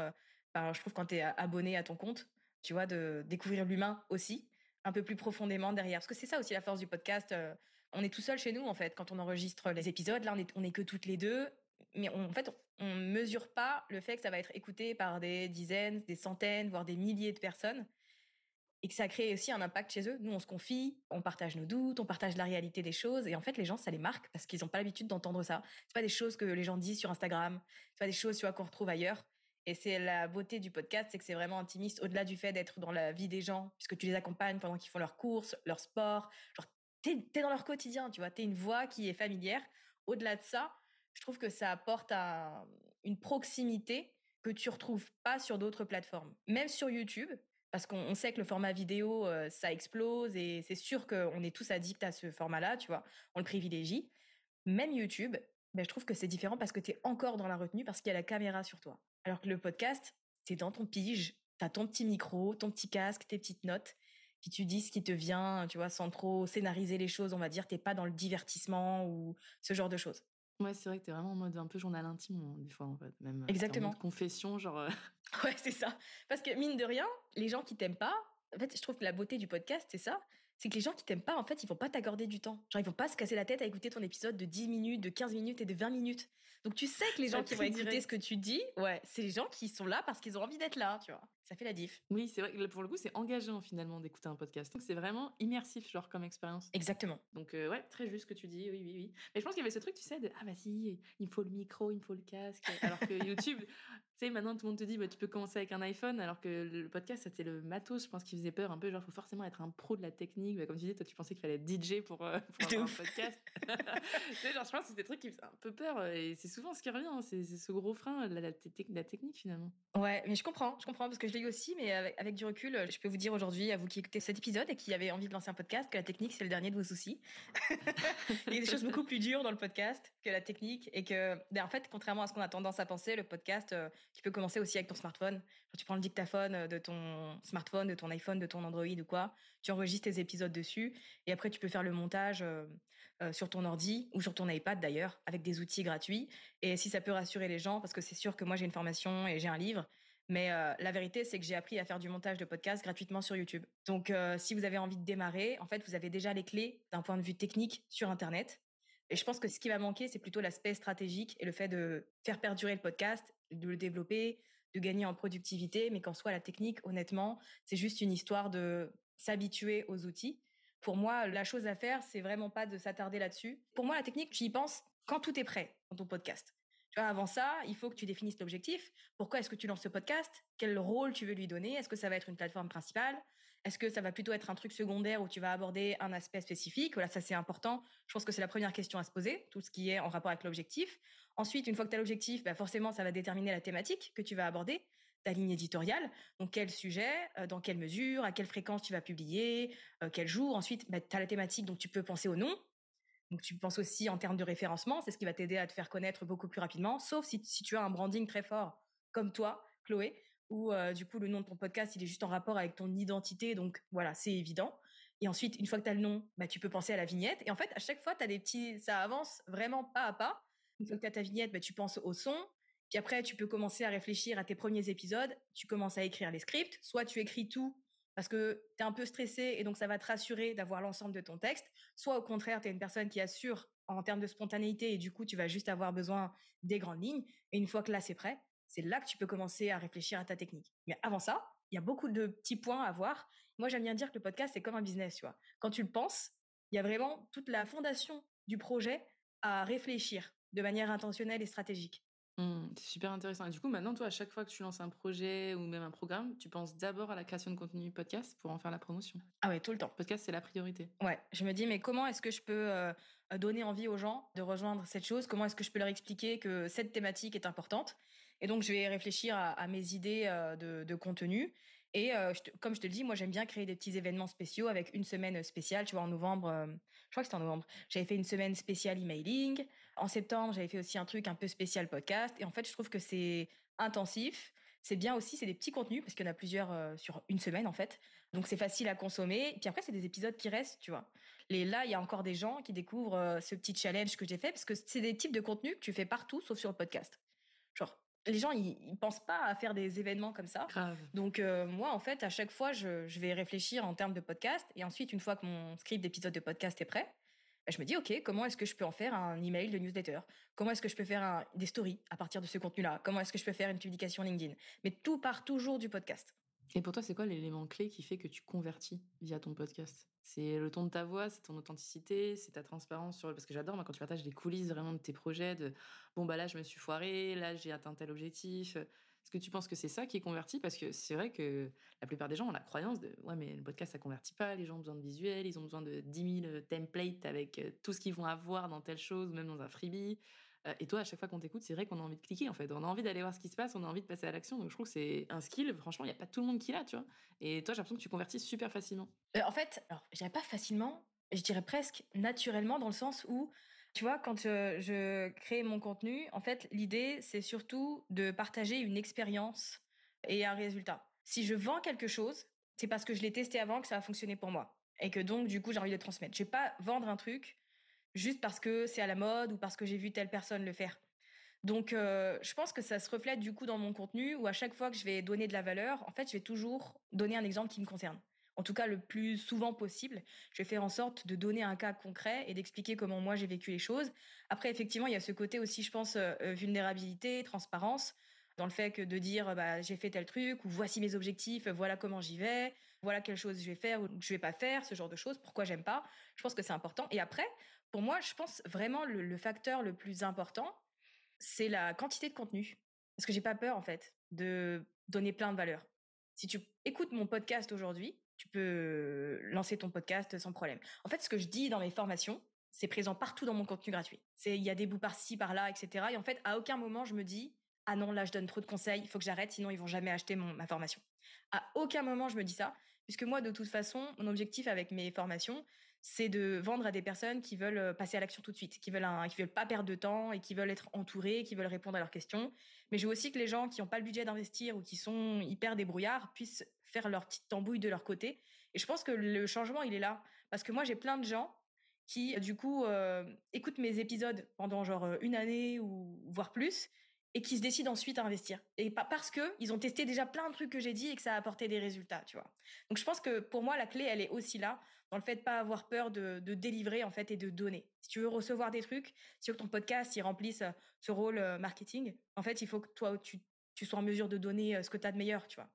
Ben, je trouve quand tu es abonné à ton compte, tu vois, de découvrir l'humain aussi, un peu plus profondément derrière. Parce que c'est ça aussi la force du podcast. Euh, on est tout seul chez nous, en fait, quand on enregistre les épisodes. Là, on est, on est que toutes les deux. Mais en fait, on mesure pas le fait que ça va être écouté par des dizaines, des centaines, voire des milliers de personnes. Et que ça crée aussi un impact chez eux. Nous, on se confie, on partage nos doutes, on partage la réalité des choses. Et en fait, les gens, ça les marque parce qu'ils n'ont pas l'habitude d'entendre ça. C'est pas des choses que les gens disent sur Instagram. C'est pas des choses, qu'on retrouve ailleurs. Et c'est la beauté du podcast, c'est que c'est vraiment intimiste, au-delà du fait d'être dans la vie des gens, puisque tu les accompagnes pendant qu'ils font leurs courses, leur sport. Genre, t'es es dans leur quotidien, tu vois. T'es une voix qui est familière. Au-delà de ça, je trouve que ça apporte une proximité que tu retrouves pas sur d'autres plateformes. Même sur YouTube, parce qu'on sait que le format vidéo, euh, ça explose et c'est sûr qu'on est tous addicts à ce format-là, tu vois. On le privilégie. Même YouTube, ben, je trouve que c'est différent parce que tu es encore dans la retenue, parce qu'il y a la caméra sur toi. Alors que le podcast, c'est dans ton pige, tu as ton petit micro, ton petit casque, tes petites notes, puis tu dis ce qui te vient, tu vois, sans trop scénariser les choses, on va dire, t'es pas dans le divertissement ou ce genre de choses. Ouais, c'est vrai que tu es vraiment en mode un peu journal intime, hein, des fois, en fait. Même, euh, Exactement. confession, genre. Euh. Ouais, c'est ça. Parce que, mine de rien, les gens qui t'aiment pas, en fait, je trouve que la beauté du podcast, c'est ça. C'est que les gens qui t'aiment pas, en fait, ils vont pas t'accorder du temps. Genre, ils vont pas se casser la tête à écouter ton épisode de 10 minutes, de 15 minutes et de 20 minutes. Donc tu sais que les gens qui vont écouter ce que tu dis, ouais, c'est les gens qui sont là parce qu'ils ont envie d'être là, tu vois. Ça fait la diff. Oui, c'est vrai que pour le coup, c'est engageant finalement d'écouter un podcast. Donc c'est vraiment immersif, genre comme expérience. Exactement. Donc euh, ouais, très juste ce que tu dis, oui, oui, oui. Mais je pense qu'il y avait ce truc, tu sais, de ah bah si, il me faut le micro, il me faut le casque. Alors que YouTube, tu sais, maintenant tout le monde te dit, bah, tu peux commencer avec un iPhone, alors que le podcast, c'était le matos, je pense, qui faisait peur un peu. Genre, faut forcément être un pro de la technique. Bah, comme tu dis, toi, tu pensais qu'il fallait être DJ pour, euh, pour un podcast. tu sais, genre, je pense que c'est des trucs qui faisaient un peu peur. Et c'est souvent ce qui revient, hein, c'est ce gros frein, la, la, la, technique finalement. Ouais, mais je comprends, je comprends, parce que je l'ai eu aussi, mais avec, du recul, je peux vous dire aujourd'hui, à vous qui écoutez cet épisode et qui avez envie de lancer un podcast, que la technique, c'est le dernier de vos soucis. Il y a des choses beaucoup plus dures dans le podcast que la technique. Et que, ben, en fait, contrairement à ce qu'on a tendance à penser, le podcast, tu peux commencer aussi avec ton smartphone. tu prends le dictaphone euh, de ton smartphone, de ton iPhone, de ton Android ou quoi. Tu enregistres tes épisodes dessus. Et après, tu peux faire le montage euh, euh, sur ton ordi ou sur ton iPad d'ailleurs, avec des outils gratuits. Et si ça peut rassurer les gens, parce que c'est sûr que moi j'ai une formation et j'ai un livre. Mais la vérité, c'est que j'ai appris à faire du montage de podcast gratuitement sur YouTube. Donc, si vous avez envie de démarrer, en fait, vous avez déjà les clés d'un point de vue technique sur Internet. Et je pense que ce qui va manquer, c'est plutôt l'aspect stratégique et le fait de faire perdurer le podcast, de le développer, de gagner en productivité, mais qu'en soit la technique, honnêtement, c'est juste une histoire de s'habituer aux outils. Pour moi, la chose à faire, c'est vraiment pas de s'attarder là-dessus. Pour moi, la technique, j'y pense quand tout est prêt dans ton podcast. Tu vois, avant ça, il faut que tu définisses l'objectif. Pourquoi est-ce que tu lances ce podcast? Quel rôle tu veux lui donner? Est-ce que ça va être une plateforme principale? Est-ce que ça va plutôt être un truc secondaire où tu vas aborder un aspect spécifique? Voilà, ça c'est important. Je pense que c'est la première question à se poser, tout ce qui est en rapport avec l'objectif. Ensuite, une fois que tu as l'objectif, bah forcément, ça va déterminer la thématique que tu vas aborder, ta ligne éditoriale. Donc, quel sujet, euh, dans quelle mesure, à quelle fréquence tu vas publier, euh, quel jour? Ensuite, bah, tu as la thématique, donc tu peux penser au nom. Donc, tu penses aussi en termes de référencement. C'est ce qui va t'aider à te faire connaître beaucoup plus rapidement. Sauf si, tu as un branding très fort, comme toi, Chloé, où euh, du coup, le nom de ton podcast, il est juste en rapport avec ton identité. Donc, voilà, c'est évident. Et ensuite, une fois que tu as le nom, bah, tu peux penser à la vignette. Et en fait, à chaque fois, tu as des petits, ça avance vraiment pas à pas. Une fois que tu as ta vignette, bah, tu penses au son. Puis après, tu peux commencer à réfléchir à tes premiers épisodes. Tu commences à écrire les scripts. Soit tu écris tout parce que tu es un peu stressé et donc ça va te rassurer d'avoir l'ensemble de ton texte. Soit au contraire, tu es une personne qui assure en termes de spontanéité et du coup, tu vas juste avoir besoin des grandes lignes. Et une fois que là, c'est prêt, c'est là que tu peux commencer à réfléchir à ta technique. Mais avant ça, il y a beaucoup de petits points à voir. Moi, j'aime bien dire que le podcast, c'est comme un business, tu vois. Quand tu le penses, il y a vraiment toute la fondation du projet à réfléchir de manière intentionnelle et stratégique. Mmh, c'est super intéressant. Et du coup, maintenant, toi, à chaque fois que tu lances un projet ou même un programme, tu penses d'abord à la création de contenu podcast pour en faire la promotion? Ah ouais, tout le temps. Podcast, c'est la priorité. Ouais, je me dis, mais comment est-ce que je peux euh, donner envie aux gens de rejoindre cette chose? Comment est-ce que je peux leur expliquer que cette thématique est importante? Et donc, je vais réfléchir à, mes idées de, de contenu. Et comme je te le dis, moi j'aime bien créer des petits événements spéciaux avec une semaine spéciale. Tu vois, en novembre, je crois que c'était en novembre, j'avais fait une semaine spéciale emailing. En septembre, j'avais fait aussi un truc un peu spécial podcast. Et en fait, je trouve que c'est intensif. C'est bien aussi, c'est des petits contenus parce qu'il y en a plusieurs sur une semaine en fait. Donc c'est facile à consommer. Puis après, c'est des épisodes qui restent, tu vois. Et là, il y a encore des gens qui découvrent ce petit challenge que j'ai fait parce que c'est des types de contenus que tu fais partout sauf sur le podcast. Les gens, ils, ils, pensent pas à faire des événements comme ça. Donc euh, moi, en fait, à chaque fois, je, vais réfléchir en termes de podcast. Et ensuite, une fois que mon script d'épisode de podcast est prêt, bah, je me dis, OK, comment est-ce que je peux en faire un email de newsletter? Comment est-ce que je peux faire des stories à partir de ce contenu-là? Comment est-ce que je peux faire une publication LinkedIn? Mais tout part toujours du podcast. Et pour toi, c'est quoi l'élément clé qui fait que tu convertis via ton podcast? C'est le ton de ta voix, c'est ton authenticité, c'est ta transparence sur parce que j'adore quand tu partages les coulisses vraiment de tes projets de bon bah là je me suis foiré, là j'ai atteint tel objectif. Est-ce que tu penses que c'est ça qui est converti? Parce que c'est vrai que la plupart des gens ont la croyance de ouais mais le podcast ça convertit pas, les gens ont besoin de visuels, ils ont besoin de 10 000 templates avec tout ce qu'ils vont avoir dans telle chose, même dans un freebie. Euh, et toi, à chaque fois qu'on t'écoute, c'est vrai qu'on a envie de cliquer, en fait. On a envie d'aller voir ce qui se passe, on a envie de passer à l'action. Donc, je trouve que c'est un skill. Franchement, il n'y a pas tout le monde qui l'a, tu vois. Et toi, j'ai l'impression que tu convertis super facilement. Euh, en fait, alors, je dirais pas facilement, je dirais presque naturellement, dans le sens où, tu vois, quand je, crée mon contenu, en fait, l'idée, c'est surtout de partager une expérience et un résultat. Si je vends quelque chose, c'est parce que je l'ai testé avant que ça a fonctionné pour moi. Et que donc, du coup, j'ai envie de le transmettre. Je vais pas vendre un truc juste parce que c'est à la mode ou parce que j'ai vu telle personne le faire. Donc, je pense que ça se reflète du coup dans mon contenu où à chaque fois que je vais donner de la valeur, en fait, je vais toujours donner un exemple qui me concerne. En tout cas, le plus souvent possible, je vais faire en sorte de donner un cas concret et d'expliquer comment moi j'ai vécu les choses. Après, effectivement, il y a ce côté aussi, je pense, euh, euh, vulnérabilité, transparence, dans le fait que de dire bah, j'ai fait tel truc ou voici mes objectifs, voilà comment j'y vais, voilà quelle chose je vais faire ou je vais pas faire, ce genre de choses, pourquoi j'aime pas. Je pense que c'est important. Et après, pour moi, je pense vraiment le, facteur le plus important, c'est la quantité de contenu. Parce que j'ai pas peur, en fait, de donner plein de valeur. Si tu écoutes mon podcast aujourd'hui, tu peux lancer ton podcast sans problème. En fait, ce que je dis dans mes formations, c'est présent partout dans mon contenu gratuit. C'est il y a des bouts par-ci, par-là, etc. Et en fait, à aucun moment je me dis ah non là je donne trop de conseils, il faut que j'arrête, sinon ils vont jamais acheter mon, ma formation. À aucun moment je me dis ça, puisque moi de toute façon mon objectif avec mes formations, c'est de vendre à des personnes qui veulent euh, passer à l'action tout de suite, qui veulent qui veulent pas perdre de temps et qui veulent être entourées, qui veulent répondre à leurs questions. Mais je veux aussi que les gens qui n'ont pas le budget d'investir ou qui sont hyper débrouillards puissent faire leur petite tambouille de leur côté. Et je pense que le changement, il est là. Parce que moi, j'ai plein de gens qui, du coup, euh, écoutent mes épisodes pendant genre euh, une année ou voire plus et qui se décident ensuite à investir. Et pas parce que ils ont testé déjà plein de trucs que j'ai dit et que ça a apporté des résultats, tu vois. Donc je pense que pour moi la clé elle est aussi là dans le fait de pas avoir peur de, délivrer en fait et de donner. Si tu veux recevoir des trucs, si tu veux que ton podcast il remplisse euh, ce rôle marketing, en fait, il faut que toi tu, tu sois en mesure de donner ce que tu as de meilleur, tu vois.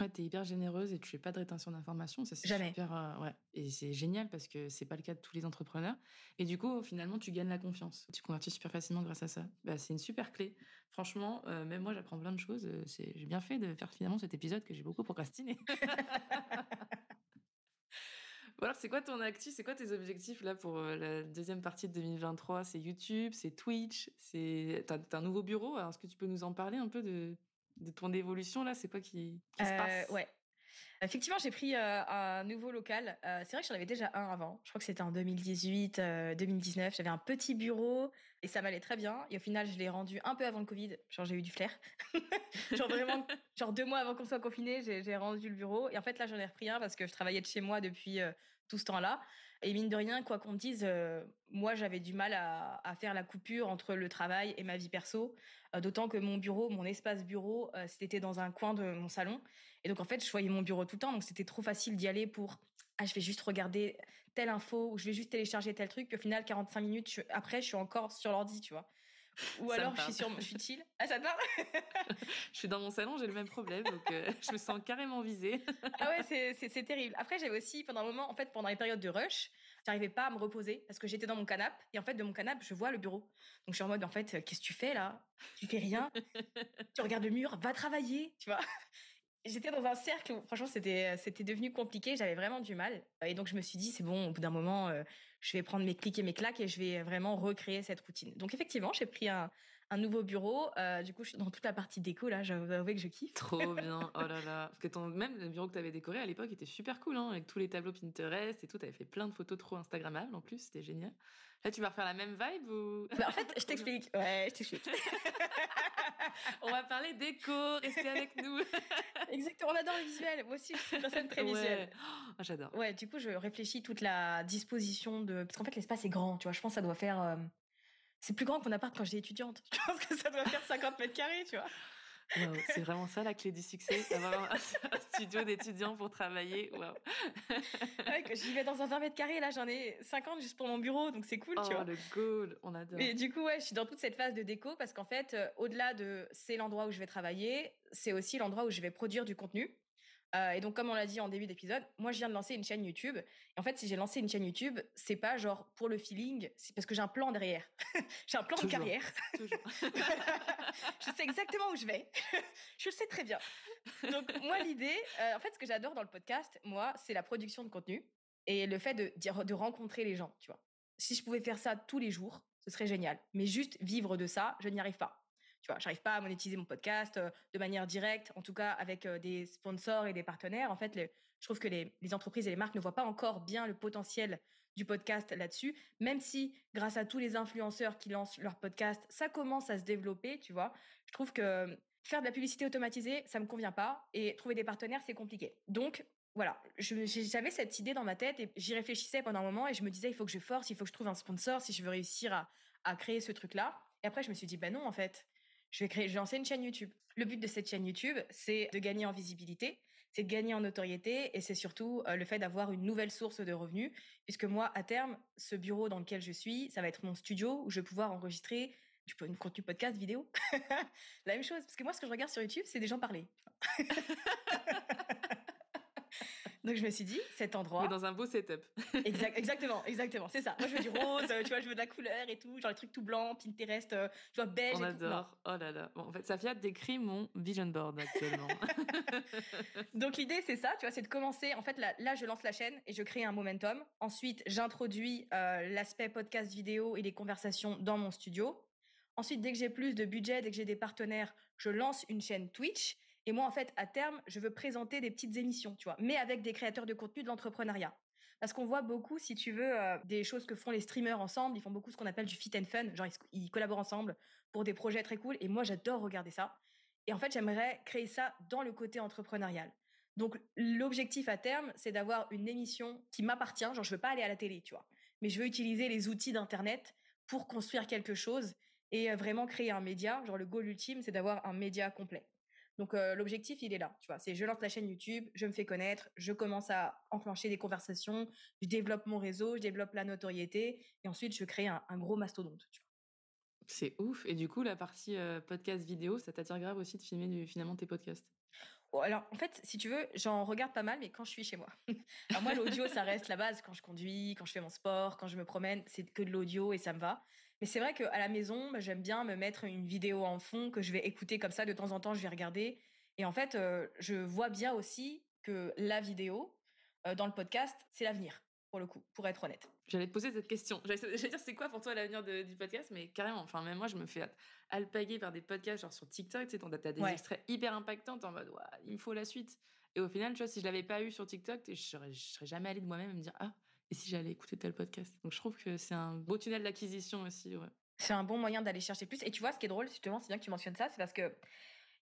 Ouais, t'es hyper généreuse et tu fais pas de rétention d'informations, ça c'est super, ouais. Et c'est génial parce que c'est pas le cas de tous les entrepreneurs. Et du coup, finalement, tu gagnes la confiance. Tu convertis super facilement grâce à ça. Bah, c'est une super clé. Franchement, même moi, j'apprends plein de choses. C'est, j'ai bien fait de faire finalement cet épisode que j'ai beaucoup procrastiné. alors, c'est quoi ton actif C'est quoi tes objectifs là pour euh, la deuxième partie de 2023 C'est YouTube, c'est Twitch, c'est t'as, un nouveau bureau? Alors, est-ce que tu peux nous en parler un peu de, de ton évolution là C'est quoi qui, qui se euh, passe? Ouais. Effectivement, j'ai pris euh, un nouveau local. c'est vrai que j'en avais déjà un avant. Je crois que c'était en 2018, 2019. J'avais un petit bureau et ça m'allait très bien. Et au final, je l'ai rendu un peu avant le Covid. Genre, j'ai eu du flair. genre vraiment, genre deux mois avant qu'on soit confiné, j'ai, j'ai rendu le bureau. Et en fait, là, j'en ai repris un parce que je travaillais de chez moi depuis tout ce temps-là. Et mine de rien, quoi qu'on dise, euh, moi j'avais du mal à, faire la coupure entre le travail et ma vie perso. Euh, d'autant que mon bureau, mon espace bureau, euh, c'était dans un coin de mon salon. Et donc en fait, je voyais mon bureau tout le temps. Donc c'était trop facile d'y aller pour ah je vais juste regarder telle info ou je vais juste télécharger tel truc. Puis au final, 45 minutes après, je suis encore sur l'ordi, tu vois. Ou alors je suis sur, je suis chill. Ah ça te parle? Je suis dans mon salon, j'ai le même problème, donc euh, je me sens carrément visée. ah ouais, c'est terrible. Après j'avais aussi pendant un moment, en fait pendant les périodes de rush, j'arrivais pas à me reposer parce que j'étais dans mon canapé et en fait de mon canapé je vois le bureau. Donc je suis en mode en fait qu'est-ce que tu fais là? Tu fais rien Tu regardes le mur, va travailler, tu vois? J'étais dans un cercle où franchement c'était c'était devenu compliqué, j'avais vraiment du mal et donc je me suis dit c'est bon au bout d'un moment euh, je vais prendre mes clics et mes claques et je vais vraiment recréer cette routine. Donc effectivement, j'ai pris un, un nouveau bureau. Euh, du coup, je suis dans toute la partie déco là. J'avoue que je kiffe. Trop bien. Oh là là. Parce que ton, même le bureau que tu avais décoré à l'époque était super cool, hein, avec tous les tableaux Pinterest et tout. Tu avais fait plein de photos trop Instagrammables en plus. C'était génial. Là, tu vas refaire la même vibe ou? Bah, En fait, je t'explique. Ouais, je t'explique. on va parler déco. Restez avec nous. Exactement. On adore le visuel. Moi aussi, je suis une personne très visuelle. Oh, j'adore. Ouais. Du coup, je réfléchis toute la disposition de. Parce qu'en fait, l'espace est grand. Tu vois, je pense que ça doit faire. C'est plus grand que mon appart quand j'étais étudiante. Je pense que ça doit faire 50 mètres carrés, tu vois. c'est vraiment ça la clé du succès, d'avoir un, studio d'étudiants pour travailler. Wow. J'y vais dans un 20 mètres carrés, là j'en ai 50 juste pour mon bureau, donc c'est cool, tu oh, vois. le goal, on adore. Et du coup, ouais, je suis dans toute cette phase de déco parce qu'en fait, euh, au-delà de c'est l'endroit où je vais travailler, c'est aussi l'endroit où je vais produire du contenu. Euh, et donc, comme on l'a dit en début d'épisode, moi, je viens de lancer une chaîne YouTube. Et en fait, si j'ai lancé une chaîne YouTube, c'est pas genre pour le feeling, c'est parce que j'ai un plan derrière. j'ai un plan de carrière. Toujours. je sais exactement où je vais. je le sais très bien. Donc, moi, l'idée, euh, en fait, ce que j'adore dans le podcast, moi, c'est la production de contenu et le fait de, de rencontrer les gens, tu vois. Si je pouvais faire ça tous les jours, ce serait génial. Mais juste vivre de ça, je n'y arrive pas tu vois, j'arrive pas à monétiser mon podcast euh, de manière directe, en tout cas avec euh, des sponsors et des partenaires. En fait, je trouve que les, entreprises et les marques ne voient pas encore bien le potentiel du podcast là-dessus, même si grâce à tous les influenceurs qui lancent leur podcast, ça commence à se développer, tu vois. Je trouve que faire de la publicité automatisée, ça me convient pas et trouver des partenaires, c'est compliqué. Donc, voilà, j'avais cette idée dans ma tête et j'y réfléchissais pendant un moment et je me disais, il faut que je force, il faut que je trouve un sponsor si je veux réussir à créer ce truc-là. Et après, je me suis dit, ben non, en fait, je vais créer, je vais lancer une chaîne YouTube. Le but de cette chaîne YouTube, c'est de gagner en visibilité, c'est de gagner en notoriété et c'est surtout euh, le fait d'avoir une nouvelle source de revenus. Puisque moi, à terme, ce bureau dans lequel je suis, ça va être mon studio où je vais pouvoir enregistrer du contenu podcast, vidéo. La même chose. Parce que moi, ce que je regarde sur YouTube, c'est des gens parler. Donc je me suis dit, cet endroit. dans un beau setup. exactement, exactement, c'est ça. Moi je veux du rose, tu vois, je veux de la couleur et tout, genre les trucs tout blancs, Pinterest, euh, tu vois, beige. On adore. Oh là là. Bon, en fait, Safia décrit mon vision board actuellement. Donc l'idée c'est ça, tu vois, c'est de commencer. En fait, là, là, je lance la chaîne et je crée un momentum. Ensuite, j'introduis euh, l'aspect podcast vidéo et les conversations dans mon studio. Ensuite, dès que j'ai plus de budget, dès que j'ai des partenaires, je lance une chaîne Twitch. Et moi, en fait, à terme, je veux présenter des petites émissions, tu vois, mais avec des créateurs de contenu de l'entrepreneuriat. Parce qu'on voit beaucoup, si tu veux, euh, des choses que font les streamers ensemble. Ils font beaucoup ce qu'on appelle du fit and fun. Genre, ils, collaborent ensemble pour des projets très cool. Et moi, j'adore regarder ça. Et en fait, j'aimerais créer ça dans le côté entrepreneurial. Donc, l'objectif à terme, c'est d'avoir une émission qui m'appartient. Genre, je veux pas aller à la télé, tu vois. Mais je veux utiliser les outils d'Internet pour construire quelque chose et euh, vraiment créer un média. Genre, le goal ultime, c'est d'avoir un média complet. Donc l'objectif, il est là, tu vois. C'est je lance la chaîne YouTube, je me fais connaître, je commence à enclencher des conversations, je développe mon réseau, je développe la notoriété, et ensuite je crée un, gros mastodonte. C'est ouf. Et du coup, la partie podcast vidéo, ça t'attire grave aussi de filmer finalement tes podcasts? Oh, alors, en fait, si tu veux, j'en regarde pas mal, mais quand je suis chez moi. alors, moi, l'audio, ça reste la base. Quand je conduis, quand je fais mon sport, quand je me promène, c'est que de l'audio et ça me va. Mais c'est vrai qu'à la maison, bah, j'aime bien me mettre une vidéo en fond que je vais écouter comme ça de temps en temps, je vais regarder. Et en fait, euh, je vois bien aussi que la vidéo euh, dans le podcast, c'est l'avenir pour le coup, pour être honnête. J'allais te poser cette question. J'allais dire, c'est quoi pour toi l'avenir du podcast? Mais carrément, enfin, même moi, je me fais alpaguer par des podcasts, genre sur TikTok, tu sais, t'as des extraits hyper impactants, en mode, il me faut la suite. Et au final, tu vois, si je l'avais pas eu sur TikTok, je serais, je serais jamais allée de moi-même me dire, ah, et si j'allais écouter tel podcast. Donc je trouve que c'est un beau tunnel d'acquisition aussi. C'est un bon moyen d'aller chercher plus. Et tu vois, ce qui est drôle, justement, c'est bien que tu mentionnes ça, c'est parce que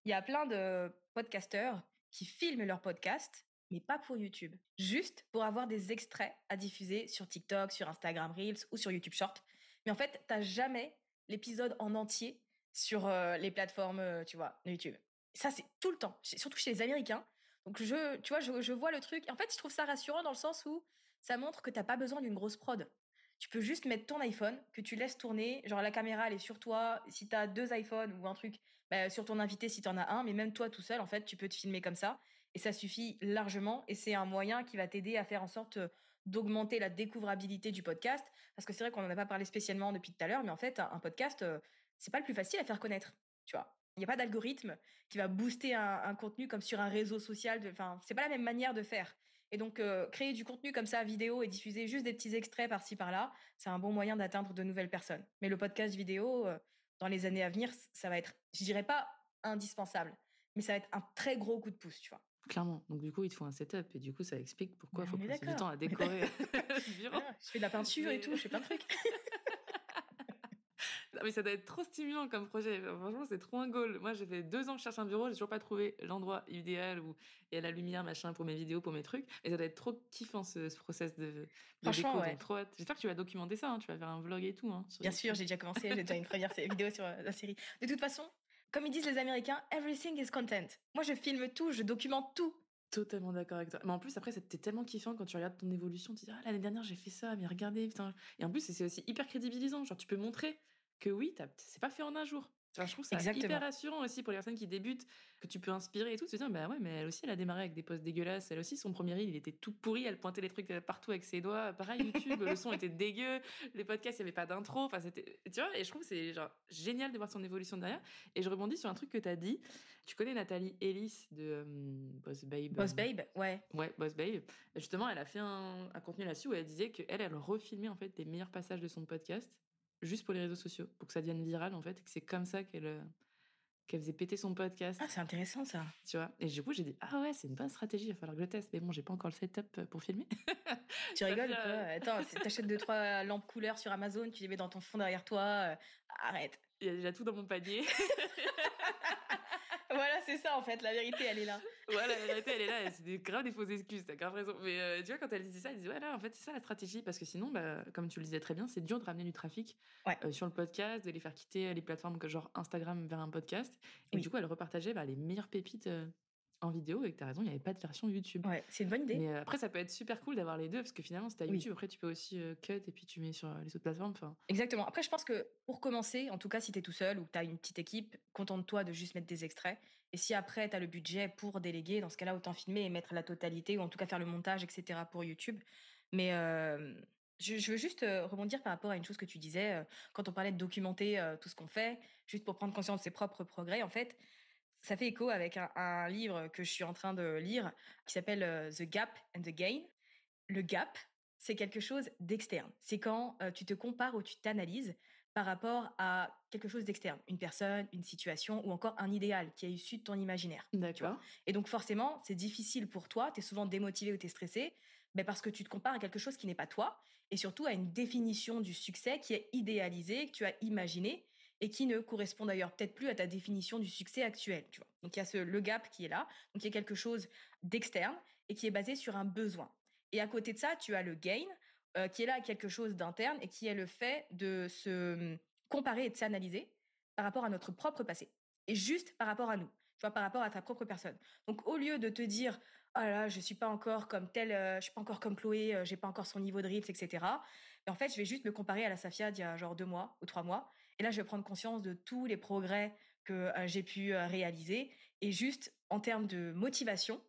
il y a plein de podcasteurs qui filment leur podcast, mais pas pour YouTube, juste pour avoir des extraits à diffuser sur TikTok, sur Instagram Reels ou sur YouTube Short. Mais en fait, t'as jamais l'épisode en entier sur euh, les plateformes, euh, tu vois, YouTube. Ça, c'est tout le temps, surtout chez les Américains. Donc, je, tu vois, je vois le truc. En fait, je trouve ça rassurant dans le sens où ça montre que t'as pas besoin d'une grosse prod. Tu peux juste mettre ton iPhone, que tu laisses tourner, genre la caméra elle est sur toi, si tu as deux iPhones ou un truc, bah, sur ton invité si tu en as un, mais même toi tout seul, en fait, tu peux te filmer comme ça. Et ça suffit largement, et c'est un moyen qui va t'aider à faire en sorte euh, d'augmenter la découvrabilité du podcast, parce que c'est vrai qu'on n'en a pas parlé spécialement depuis tout à l'heure, mais en fait, un podcast, euh, c'est pas le plus facile à faire connaître, tu vois. Il n'y a pas d'algorithme qui va booster un, un, contenu comme sur un réseau social. Enfin, c'est pas la même manière de faire. Et donc, euh, créer du contenu comme ça, vidéo, et diffuser juste des petits extraits par-ci, par-là, c'est un bon moyen d'atteindre de nouvelles personnes. Mais le podcast vidéo, euh, dans les années à venir, ça va être, je dirais pas indispensable, mais ça va être un très gros coup de pouce, tu vois. Clairement. Donc, du coup, il te faut un setup. Et du coup, ça explique pourquoi il faut passer du temps à décorer je fais de la peinture et tout, je fais plein de trucs. Non, mais ça doit être trop stimulant comme projet. Franchement, c'est trop un goal. Moi, j'ai fait deux ans que je cherche un bureau, j'ai toujours pas trouvé l'endroit idéal où il y a la lumière, machin, pour mes vidéos, pour mes trucs. Et ça doit être trop kiffant ce, ce process de, de Franchement, déco. ouais. Trop hâte. J'espère que tu vas documenter ça. hein. Tu vas faire un vlog et tout. Hein, Bien sûr, j'ai déjà commencé, j'ai déjà une première vidéo sur euh, la série. De toute façon, comme ils disent les Américains, everything is content. Moi, je filme tout, je documente tout. Totalement d'accord avec toi. Mais en plus, après, c'était tellement kiffant quand tu regardes ton évolution. Tu te dis, ah, l'année dernière, j'ai fait ça, mais regardez, putain. Et en plus, c'est aussi hyper crédibilisant. Genre, tu peux montrer que oui, t'as- c'est pas fait en un jour. Enfin, je trouve ça Exactement. hyper rassurant aussi pour les personnes qui débutent, que tu peux inspirer et tout. de Se dire, bah ouais, mais elle aussi, elle a démarré avec des posts dégueulasses. Elle aussi, son premier reel, il était tout pourri. Elle pointait les trucs euh, partout avec ses doigts. Pareil, YouTube, le son était dégueu. Les podcasts, il n'y avait pas d'intro. Enfin, c'était, tu vois, et je trouve que c'est genre génial de voir son évolution derrière. Et je rebondis sur un truc que tu as dit. Tu connais Nathalie Ellis de euh, Boss Babe. Boss euh, Babe, ouais. Ouais, Boss Babe. Justement, elle a fait un, un contenu là-dessus où elle disait qu'elle, elle refilmait en fait les meilleurs passages de son podcast juste pour les réseaux sociaux, pour que ça devienne viral en fait, et que c'est comme ça qu'elle euh, qu'elle faisait péter son podcast, Ah, c'est intéressant ça. tu vois. Et du coup, j'ai dit ah ouais, c'est une bonne stratégie, il va falloir que je teste. Mais bon, j'ai pas encore le setup pour filmer. Tu rigoles ou quoi euh, Attends, t'achètes deux, trois lampes couleurs sur Amazon, tu les mets dans ton fond derrière toi. euh, arrête. Il y a déjà tout dans mon panier. c'est ça en fait, la vérité, elle est là. voilà, la vérité, elle est là. C'est des, grave des fausses excuses, t'as grave raison. Mais euh, tu vois, quand elle disait ça, elle disait ouais, là, en fait, c'est ça la stratégie. Parce que sinon, bah, comme tu le disais très bien, c'est dur de ramener du trafic Ouais. euh, sur le podcast, de les faire quitter les plateformes que genre Instagram vers un podcast. Et Oui. du coup, elle repartageait bah, les meilleures pépites euh, en vidéo. Et que t'as raison, il n'y avait pas de version YouTube. Ouais, c'est une bonne idée. Mais euh, après, ça peut être super cool d'avoir les deux, parce que finalement, c'est à Oui. YouTube. Après, tu peux aussi euh, cut et puis tu mets sur euh, les autres plateformes. Enfin, Exactement. Après, je pense que pour commencer, en tout cas, si tu es tout seul ou tu as une petite équipe, contente-toi de juste mettre des extraits. Et si après, tu as le budget pour déléguer, dans ce cas-là, autant filmer et mettre la totalité ou en tout cas faire le montage, etc. pour YouTube. Mais euh, je, veux juste rebondir par rapport à une chose que tu disais quand on parlait de documenter tout ce qu'on fait, juste pour prendre conscience de ses propres progrès. En fait, ça fait écho avec un, un livre que je suis en train de lire qui s'appelle euh, The Gap and the Gain. Le gap, c'est quelque chose d'externe. C'est quand euh, tu te compares ou tu t'analyses par rapport à quelque chose d'externe, une personne, une situation ou encore un idéal qui est issu de ton imaginaire. D'accord. Et donc forcément, c'est difficile pour toi, tu es souvent démotivé ou tu es stressé, ben parce que tu te compares à quelque chose qui n'est pas toi, et surtout à une définition du succès qui est idéalisée, que tu as imaginé, et qui ne correspond d'ailleurs peut-être plus à ta définition du succès actuel. Tu vois. Donc il y a ce, le gap qui est là, donc il y a quelque chose d'externe, et qui est basé sur un besoin. Et à côté de ça, tu as le gain, euh, qui est là quelque chose d'interne, et qui est le fait de se hum, comparer et de s'analyser par rapport à notre propre passé, et juste par rapport à nous tu vois, par rapport à ta propre personne. Donc, au lieu de te dire, oh là là, je suis pas encore comme telle, euh, je suis pas encore comme Chloé, euh, j'ai pas encore son niveau de Reels, etc. En fait, je vais juste me comparer à la Safia d'il y a genre deux mois ou trois mois. Et là, je vais prendre conscience de tous les progrès que euh, j'ai pu euh, réaliser. Et juste en termes de motivation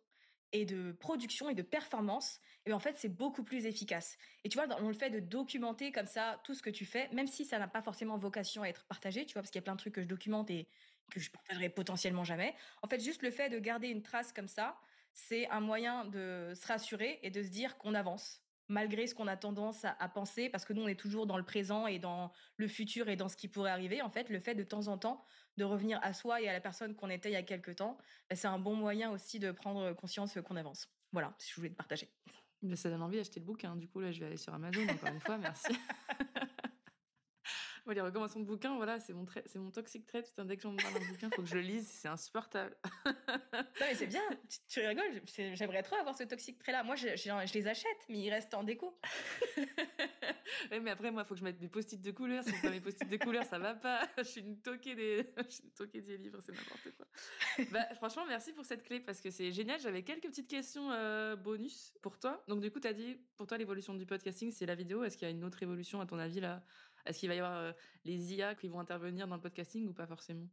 et de production et de performance, et bien en fait, c'est beaucoup plus efficace. Et tu vois, dans le fait de documenter comme ça tout ce que tu fais, même si ça n'a pas forcément vocation à être partagé, tu vois, parce qu'il y a plein de trucs que je documente et que je partagerai potentiellement jamais. En fait, juste le fait de garder une trace comme ça, c'est un moyen de se rassurer et de se dire qu'on avance, malgré ce qu'on a tendance à, à penser, parce que nous, on est toujours dans le présent et dans le futur et dans ce qui pourrait arriver. En fait, le fait de temps en temps de revenir à soi et à la personne qu'on était il y a quelques temps, ben, c'est un bon moyen aussi de prendre conscience qu'on avance. Voilà, si je voulais te partager. Mais ça donne envie d'acheter le bouquin. Du coup, là, je vais aller sur Amazon encore une fois. Merci. Bon, les recommandations de bouquins, voilà, c'est mon, trait- c'est mon toxic trait. Putain, dès que j'en parle d'un bouquin, faut que je le lise. C'est insupportable. Non, mais c'est bien, tu, tu rigoles, j'aimerais trop avoir ce toxique trait-là. Moi, je, je- je les achète, mais ils restent en déco. Ouais, mais après, moi, faut que je mette mes post-it de couleur. Si mes post-it de couleur, ça va pas. Je suis une toquée des, je suis une toquée des livres, c'est n'importe quoi. Bah, franchement, merci pour cette clé parce que c'est génial. J'avais quelques petites questions euh, bonus pour toi. Donc, du coup, tu as dit, pour toi, l'évolution du podcasting, c'est la vidéo. Est-ce qu'il y a une autre évolution, à ton avis, là? Est-ce qu'il va y avoir les IA qui vont intervenir dans le podcasting ou pas forcément?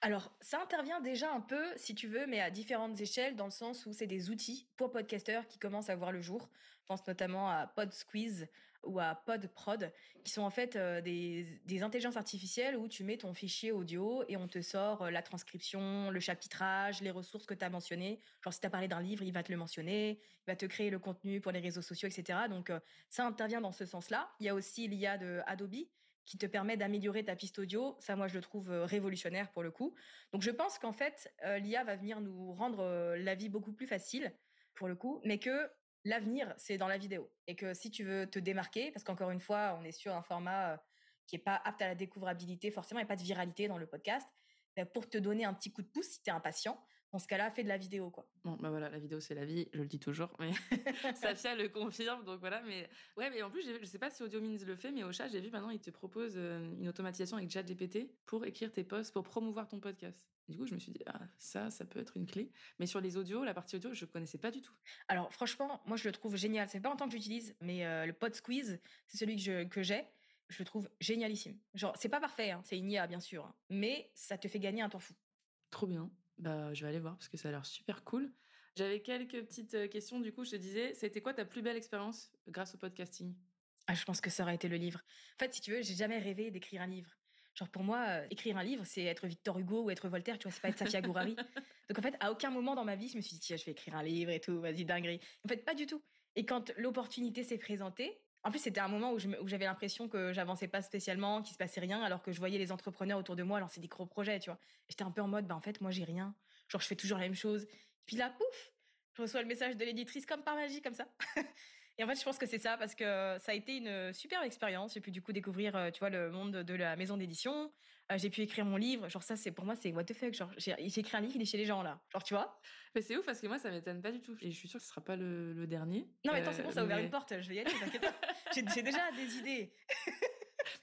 Alors, ça intervient déjà un peu, si tu veux, mais à différentes échelles, dans le sens où c'est des outils pour podcasteurs qui commencent à voir le jour. Je pense notamment à PodSqueeze ou à PodProd, qui sont en fait euh, des, des intelligences artificielles où tu mets ton fichier audio et on te sort euh, la transcription, le chapitrage, les ressources que tu as mentionnées. Genre, si tu as parlé d'un livre, il va te le mentionner, il va te créer le contenu pour les réseaux sociaux, etc. Donc, euh, ça intervient dans ce sens-là. Il y a aussi l'IA de Adobe qui te permet d'améliorer ta piste audio. Ça, moi, je le trouve révolutionnaire pour le coup. Donc, je pense qu'en fait, l'IA va venir nous rendre la vie beaucoup plus facile pour le coup, mais que l'avenir, c'est dans la vidéo. Et que si tu veux te démarquer, parce qu'encore une fois, on est sur un format qui est pas apte à la découvrabilité, forcément, a pas de viralité dans le podcast, ben, pour te donner un petit coup de pouce si tu es impatient, dans ce cas-là, fais de la vidéo, quoi. Bon, bah voilà, la vidéo, c'est la vie, je le dis toujours, mais Safia le confirme, donc voilà. Mais ouais, mais en plus, je sais pas si AudioMins le fait, mais au chat, j'ai vu maintenant, il te propose une automatisation avec ChatGPT pour écrire tes posts, pour promouvoir ton podcast. Du coup, je me suis dit, ah, ça, ça peut être une clé. Mais sur les audios, la partie audio, je connaissais pas du tout. Alors, franchement, moi, je le trouve génial. C'est pas longtemps que j'utilise, mais le Pod Squeeze, c'est celui que j'ai. Je le trouve génialissime. Genre, c'est pas parfait, hein, c'est une IA, bien sûr, hein, mais ça te fait gagner un temps fou. Trop bien. Bah, je vais aller voir parce que ça a l'air super cool. J'avais quelques petites questions. Du coup, je te disais, c'était quoi ta plus belle expérience grâce au podcasting? Ah, Je pense que ça aurait été le livre. En fait, si tu veux, j'ai jamais rêvé d'écrire un livre. Genre pour moi, écrire un livre, c'est être Victor Hugo ou être Voltaire, tu vois, c'est pas être Safia Gourari. Donc en fait, à aucun moment dans ma vie, je me suis dit, tiens, je vais écrire un livre et tout, vas-y, dinguerie. En fait, pas du tout. Et quand l'opportunité s'est présentée, en plus, c'était un moment où, j'avais l'impression que j'avançais pas spécialement, qu'il se passait rien, alors que je voyais les entrepreneurs autour de moi lancer des gros projets, tu vois. J'étais un peu en mode, bah en fait, moi, j'ai rien. Genre, je fais toujours la même chose. Puis là, pouf, je reçois le message de l'éditrice comme par magie, comme ça. Et en fait, je pense que c'est ça parce que ça a été une super expérience. J'ai pu du coup découvrir, tu vois, le monde de la maison d'édition. J'ai pu écrire mon livre. Genre ça, c'est pour moi, c'est what the fuck. Genre, j'ai écrit un livre, il est chez les gens là. Genre, tu vois? Mais c'est ouf parce que moi, ça m'étonne pas du tout. Et je suis sûre que ce sera pas le, dernier. Non, mais attends, c'est bon, ça a ouvert une porte. Je vais y aller, t'inquiète J'ai déjà des idées.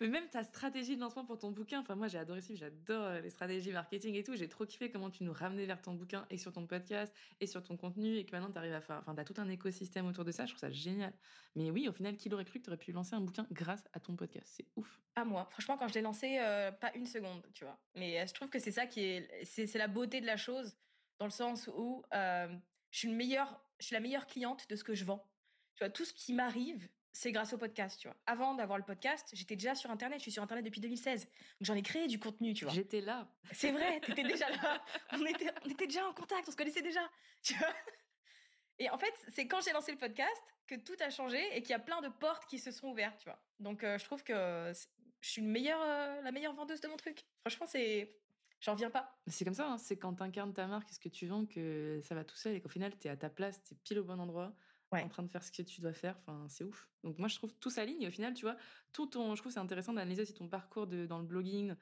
Mais même ta stratégie de lancement pour ton bouquin, enfin moi j'ai adoré ça, j'adore euh, les stratégies marketing et tout, j'ai trop kiffé comment tu nous ramenais vers ton bouquin et sur ton podcast et sur ton contenu et que maintenant tu arrives à faire, enfin t'as tout un écosystème autour de ça, je trouve ça génial. Mais oui, au final, qui l'aurait cru que tu aurais pu lancer un bouquin grâce à ton podcast C'est ouf. Pas moi. Franchement, quand je l'ai lancé, euh, pas une seconde, tu vois. Mais euh, je trouve que c'est ça qui est, c'est la beauté de la chose, dans le sens où je suis le meilleur, je suis la meilleure cliente de ce que je vends. Tu vois, tout ce qui m'arrive, c'est grâce au podcast, tu vois. Avant d'avoir le podcast, j'étais déjà sur Internet. Je suis sur Internet depuis 2016. Donc j'en ai créé du contenu, tu vois. J'étais là. C'est vrai, t'étais déjà là. On était, on était déjà en contact, on se connaissait déjà, tu vois. Et en fait, c'est quand j'ai lancé le podcast que tout a changé et qu'il y a plein de portes qui se sont ouvertes, tu vois. Donc euh, je trouve que je suis une meilleure, euh, la meilleure vendeuse de mon truc. Franchement, c'est j'en viens pas. C'est comme ça, hein. c'est quand tu incarnes ta marque et ce que tu vends que ça va tout seul et qu'au final, tu es à ta place, tu es pile au bon endroit en train de faire ce que tu dois faire. Enfin, c'est ouf. Donc moi, je trouve tout s'aligne. Au final, tu vois, tout ton, je trouve c'est intéressant d'analyser aussi ton parcours de, dans le blogging,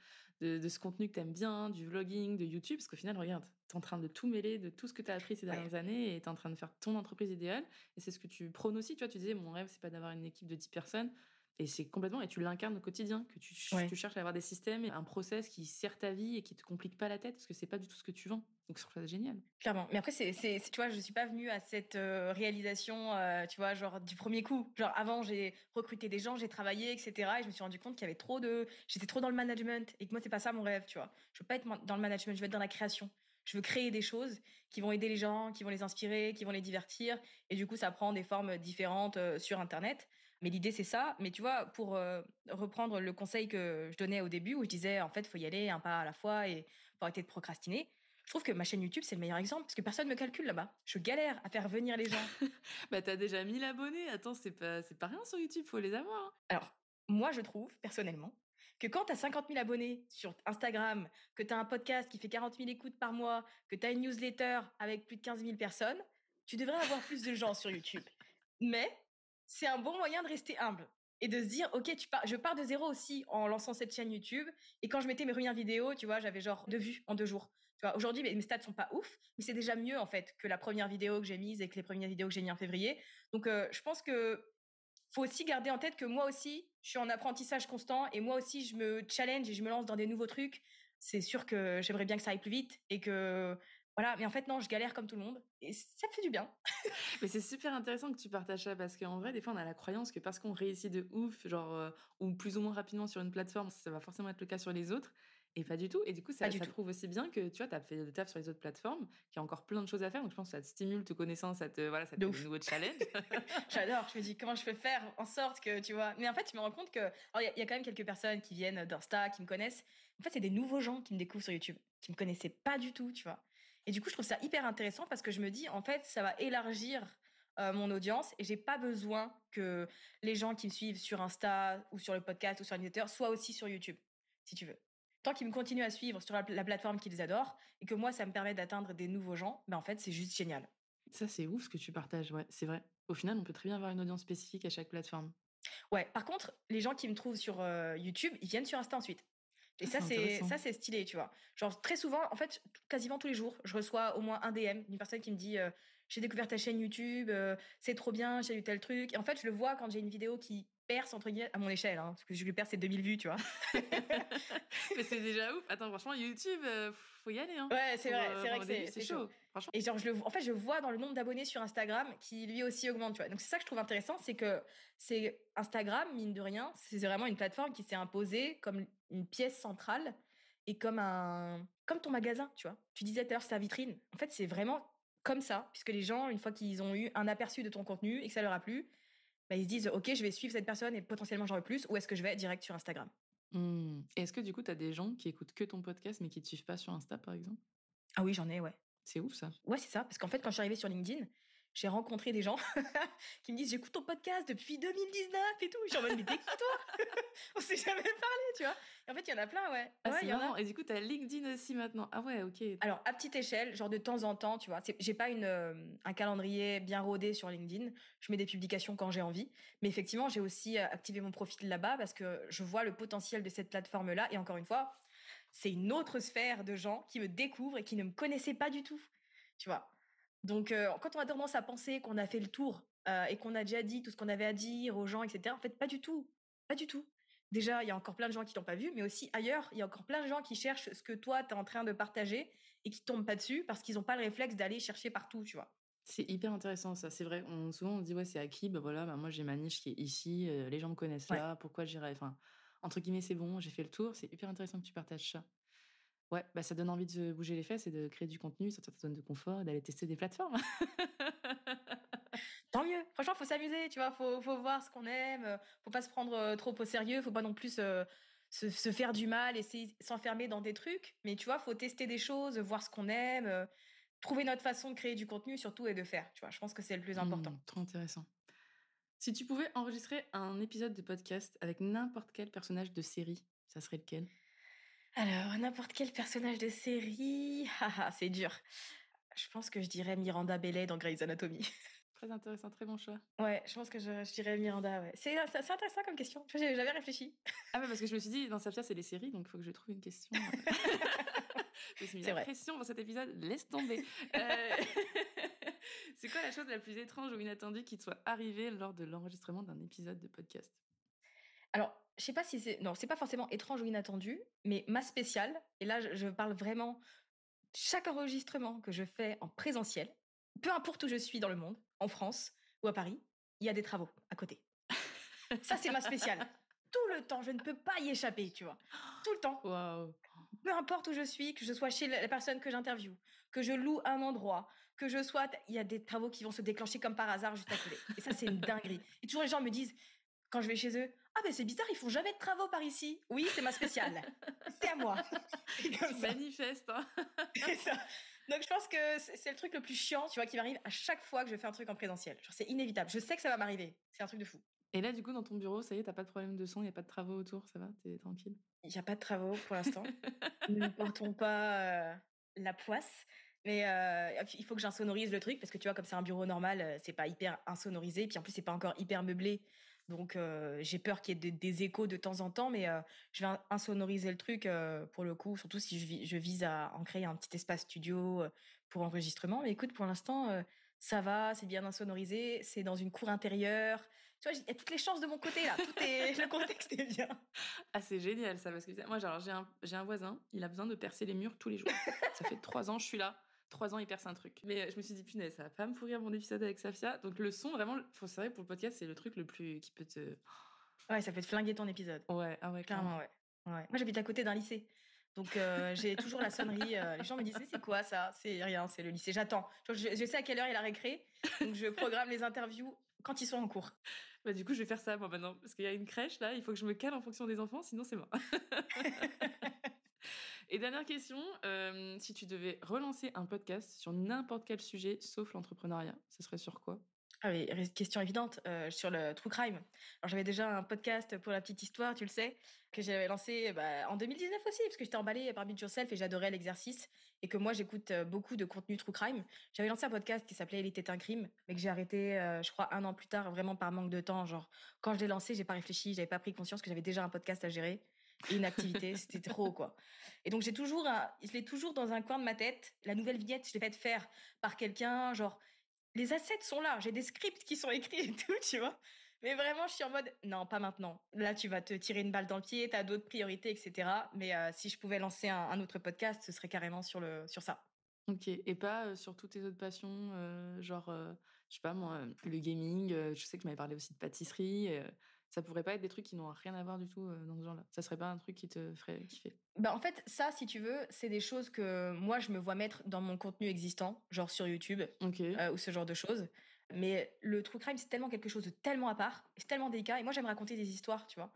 de, ce contenu que tu aimes bien, du vlogging, de YouTube, parce qu'au final, regarde, tu es en train de tout mêler, de tout ce que tu as appris ces dernières années, et tu es en train de faire ton entreprise idéale. Et c'est ce que tu prônes aussi. Tu vois, tu disais, mon rêve, c'est pas d'avoir une équipe de 10 personnes. Et c'est complètement, et tu l'incarnes au quotidien, que tu, tu, cherches à avoir des systèmes, un process qui sert ta vie et qui te complique pas la tête, parce que c'est pas du tout ce que tu vends. Donc je trouve ça génial. Clairement. Mais après, c'est, tu vois, je suis pas venue à cette euh, réalisation, euh, tu vois, genre du premier coup. Genre avant, j'ai recruté des gens, j'ai travaillé, etc. Et je me suis rendu compte qu'il y avait trop de, j'étais trop dans le management et que moi c'est pas ça mon rêve, tu vois. Je veux pas être dans le management, je veux être dans la création. Je veux créer des choses qui vont aider les gens, qui vont les inspirer, qui vont les divertir. Et du coup, ça prend des formes différentes euh, sur Internet. Mais l'idée, c'est ça. Mais tu vois, pour reprendre le conseil que je donnais au début, où je disais, en fait, il faut y aller un pas à la fois et faut arrêter de procrastiner. Je trouve que ma chaîne YouTube, c'est le meilleur exemple parce que personne me calcule là-bas. Je galère à faire venir les gens. bah, t'as déjà 1000 abonnés. Attends, c'est pas, c'est pas rien sur YouTube, faut les avoir. Hein. Alors, moi, je trouve, personnellement, que quand tu as 50 000 abonnés sur Instagram, que tu as un podcast qui fait 40 000 écoutes par mois, que tu as une newsletter avec plus de 15 000 personnes, tu devrais avoir plus de gens sur YouTube. Mais c'est un bon moyen de rester humble et de se dire ok tu pars je pars de zéro aussi en lançant cette chaîne YouTube. Et quand je mettais mes premières vidéos tu vois j'avais genre deux vues en deux jours. Tu vois aujourd'hui mes stats sont pas ouf mais c'est déjà mieux en fait que la première vidéo que j'ai mise et que les premières vidéos que j'ai mis en février. Donc euh, je pense que faut aussi garder en tête que moi aussi je suis en apprentissage constant et moi aussi je me challenge et je me lance dans des nouveaux trucs. C'est sûr que j'aimerais bien que ça aille plus vite et que voilà, mais en fait, non, je galère comme tout le monde et ça fait du bien. mais c'est super intéressant que tu partages ça parce qu'en vrai, des fois, on a la croyance que parce qu'on réussit de ouf, genre, euh, ou plus ou moins rapidement sur une plateforme, ça va forcément être le cas sur les autres. Et pas du tout. Et du coup, ça, ça prouve aussi bien que tu vois, tu as fait le taf sur les autres plateformes, qu'il y a encore plein de choses à faire. Donc, je pense que ça te stimule tes connaissances, ça te, voilà, ça te de nouveau challenge. J'adore. Je me dis comment je peux faire en sorte que, tu vois? Mais en fait, tu me rends compte que. il y, y, a quand même quelques personnes qui viennent d'Insta, qui me connaissent. En fait, c'est des nouveaux gens qui me découvrent sur YouTube, qui me connaissaient pas du tout, tu vois? Et du coup, je trouve ça hyper intéressant parce que je me dis, en fait, ça va élargir euh, mon audience et j'ai pas besoin que les gens qui me suivent sur Insta ou sur le podcast ou sur Twitter soient aussi sur YouTube, si tu veux. Tant qu'ils me continuent à suivre sur la, plateforme qu'ils adorent et que moi, ça me permet d'atteindre des nouveaux gens, ben en fait, c'est juste génial. Ça, c'est ouf ce que tu partages, ouais, c'est vrai. Au final, on peut très bien avoir une audience spécifique à chaque plateforme. Ouais, par contre, les gens qui me trouvent sur euh, YouTube, ils viennent sur Insta ensuite. Et ah, ça, c'est ça, c'est stylé, tu vois. Genre très souvent, en fait, quasiment tous les jours, je reçois au moins un DM d'une personne qui me dit euh, j'ai découvert ta chaîne YouTube, euh, c'est trop bien, j'ai eu tel truc. Et en fait, je le vois quand j'ai une vidéo qui perce entre guillemets à mon échelle, hein, parce que je lui perce c'est 2000 vues, tu vois. Mais c'est déjà ouf. Attends, franchement, YouTube, euh, faut y aller. Hein, ouais, c'est vrai, c'est vrai que c'est chaud. Et genre, je le, en fait, je vois dans le nombre d'abonnés sur Instagram qui lui aussi augmente, tu vois. Donc c'est ça que je trouve intéressant, c'est que c'est Instagram, mine de rien, c'est vraiment une plateforme qui s'est imposée comme une pièce centrale et comme un, comme ton magasin, tu vois. Tu disais tout à l'heure, c'est ta vitrine. En fait, c'est vraiment comme ça, puisque les gens, une fois qu'ils ont eu un aperçu de ton contenu et que ça leur a plu, bah, ils se disent, OK, je vais suivre cette personne et potentiellement j'en veux plus, ou est-ce que je vais direct sur Instagram? Mmh. Est-ce que du coup, tu as des gens qui écoutent que ton podcast, mais qui ne te suivent pas sur Insta, par exemple? Ah oui, j'en ai, ouais. C'est ouf ça. Ouais, c'est ça. Parce qu'en fait, quand je suis arrivée sur LinkedIn, j'ai rencontré des gens qui me disent j'écoute ton podcast depuis 2019 et tout. Je suis en mode mais t'es qui toi On s'est jamais parlé, tu vois. Et en fait, il y en a plein, ouais. Ah, ouais c'est marrant. Et du coup, t'as LinkedIn aussi maintenant. Ah ouais, ok. Alors, à petite échelle, genre de temps en temps, tu vois. J'ai pas une, euh, un calendrier bien rodé sur LinkedIn. Je mets des publications quand j'ai envie. Mais effectivement, j'ai aussi euh, activé mon profil là-bas parce que je vois le potentiel de cette plateforme-là. Et encore une fois, c'est une autre sphère de gens qui me découvrent et qui ne me connaissaient pas du tout. Tu vois. Donc, quand on a tendance à penser qu'on a fait le tour et qu'on a déjà dit tout ce qu'on avait à dire aux gens, etc., en fait, pas du tout. Pas du tout. Déjà, il y a encore plein de gens qui t'ont pas vu, mais aussi ailleurs, il y a encore plein de gens qui cherchent ce que toi, tu es en train de partager et qui tombent pas dessus parce qu'ils n'ont pas le réflexe d'aller chercher partout, tu vois. C'est hyper intéressant ça, c'est vrai. On, souvent on dit ouais c'est acquis, bah voilà, bah, moi j'ai ma niche qui est ici, les gens me connaissent là, pourquoi j'irais, enfin entre guillemets c'est bon, j'ai fait le tour. C'est hyper intéressant que tu partages ça. Ouais, bah ça donne envie de bouger les fesses et de créer du contenu, sortir de ta zone de confort, d'aller tester des plateformes. Tant mieux. Franchement, faut s'amuser, tu vois. Faut, faut voir ce qu'on aime. Euh, faut pas se prendre euh, trop au sérieux. Faut pas non plus se, se, faire du mal, essayer s'enfermer dans des trucs. Mais tu vois, faut tester des choses, voir ce qu'on aime, euh, trouver notre façon de créer du contenu surtout et de faire. Tu vois, je pense que c'est le plus important. Mmh, trop intéressant. Si tu pouvais enregistrer un épisode de podcast avec n'importe quel personnage de série, ça serait lequel? Alors, n'importe quel personnage de série, c'est dur. Je pense que je dirais Miranda Bellet dans Grey's Anatomy. Très intéressant, très bon choix. Ouais, je pense que je, dirais Miranda, ouais. C'est intéressant comme question. J'avais réfléchi. Ah ouais, parce que je me suis dit, dans Safia, c'est les séries, donc il faut que je trouve une question. je me suis mis la pression dans cet épisode, laisse tomber. Euh, c'est quoi la chose la plus étrange ou inattendue qui te soit arrivée lors de l'enregistrement d'un épisode de podcast? Alors, je sais pas si c'est non, c'est pas forcément étrange ou inattendu, mais ma spéciale et là je, parle vraiment chaque enregistrement que je fais en présentiel, peu importe où je suis dans le monde, en France ou à Paris, il y a des travaux à côté. Ça c'est ma spéciale. Tout le temps, je ne peux pas y échapper, tu vois. Tout le temps. Peu importe où je suis, que je sois chez la personne que j'interviewe, que je loue un endroit, que je sois, il y a des travaux qui vont se déclencher comme par hasard juste à côté. Et ça c'est une dinguerie. Et toujours les gens me disent quand je vais chez eux, ah ben c'est bizarre, ils font jamais de travaux par ici. Oui, c'est ma spéciale. c'est à moi. Manifeste. Hein. ça. Donc je pense que c'est le truc le plus chiant, tu vois, qui m'arrive à chaque fois que je fais un truc en présentiel. c'est inévitable. Je sais que ça va m'arriver. C'est un truc de fou. Et là, du coup, dans ton bureau, ça y est, t'as pas de problème de son, il n'y a pas de travaux autour, ça va? T'es tranquille? Il n'y a pas de travaux pour l'instant. Nous ne portons pas euh, la poisse. Mais euh, il faut que j'insonorise le truc parce que tu vois, comme c'est un bureau normal, euh, c'est pas hyper insonorisé. Puis en plus, c'est pas encore hyper meublé. Donc j'ai peur qu'il y ait des, échos de temps en temps, mais je vais insonoriser le truc pour le coup, surtout si je, vise à en créer un petit espace studio pour enregistrement. Mais écoute, pour l'instant, ça va, c'est bien insonorisé, c'est dans une cour intérieure. Tu vois, il y a toutes les chances de mon côté là. Tout est, le contexte est bien. Ah, c'est génial ça, parce que moi, j'ai un, un voisin, il a besoin de percer les murs tous les jours. ça fait trois ans, je suis là trois ans, il perce un truc. Mais euh, je me suis dit, punaise, ça va pas me pourrir mon épisode avec Safia. Donc le son, vraiment, c'est vrai, pour le podcast, c'est le truc le plus qui peut te. Ouais, ça peut te flinguer ton épisode. Ouais, ah ouais, clairement, ouais. ouais. Moi, j'habite à côté d'un lycée. Donc euh, j'ai toujours la sonnerie. Euh, les gens me disent c'est quoi ça? C'est rien, c'est le lycée. J'attends. Je, je, sais à quelle heure il a récré, donc je programme les interviews quand ils sont en cours. Bah, du coup, je vais faire ça moi maintenant parce qu'il y a une crèche là. Il faut que je me cale en fonction des enfants, sinon c'est mort. Et dernière question, euh, si tu devais relancer un podcast sur n'importe quel sujet sauf l'entrepreneuriat, ce serait sur quoi? Ah oui, question évidente euh, sur le true crime. Alors j'avais déjà un podcast pour la petite histoire, tu le sais, que j'avais lancé bah, en 2019 aussi, parce que j'étais emballée par Beat Yourself et j'adorais l'exercice, et que moi j'écoute euh, beaucoup de contenu true crime. J'avais lancé un podcast qui s'appelait Il était un crime, mais que j'ai arrêté, je crois, un an plus tard, vraiment par manque de temps. Genre, quand je l'ai lancé, j'ai pas réfléchi, j'avais pas pris conscience que j'avais déjà un podcast à gérer une activité, c'était trop quoi. Et donc j'ai toujours, je l'ai toujours dans un coin de ma tête. La nouvelle vignette, je l'ai faite faire par quelqu'un, genre les assets sont là, j'ai des scripts qui sont écrits et tout, tu vois. Mais vraiment, je suis en mode, non, pas maintenant. Là, tu vas te tirer une balle dans le pied, tu as d'autres priorités, etc. Mais euh, si je pouvais lancer un, autre podcast, ce serait carrément sur, le, sur ça. Ok, et pas euh, sur toutes tes autres passions, euh, genre, je sais pas moi, le gaming, je sais que tu m'avais parlé aussi de pâtisserie, ça pourrait pas être des trucs qui n'ont rien à voir du tout dans ce genre-là. Ça serait pas un truc qui te ferait kiffer? Bah en fait, ça, si tu veux, c'est des choses que moi je me vois mettre dans mon contenu existant, genre sur YouTube ou ce genre de choses. Mais le true crime, c'est tellement quelque chose de tellement à part, c'est tellement délicat. Et moi, j'aime raconter des histoires, tu vois.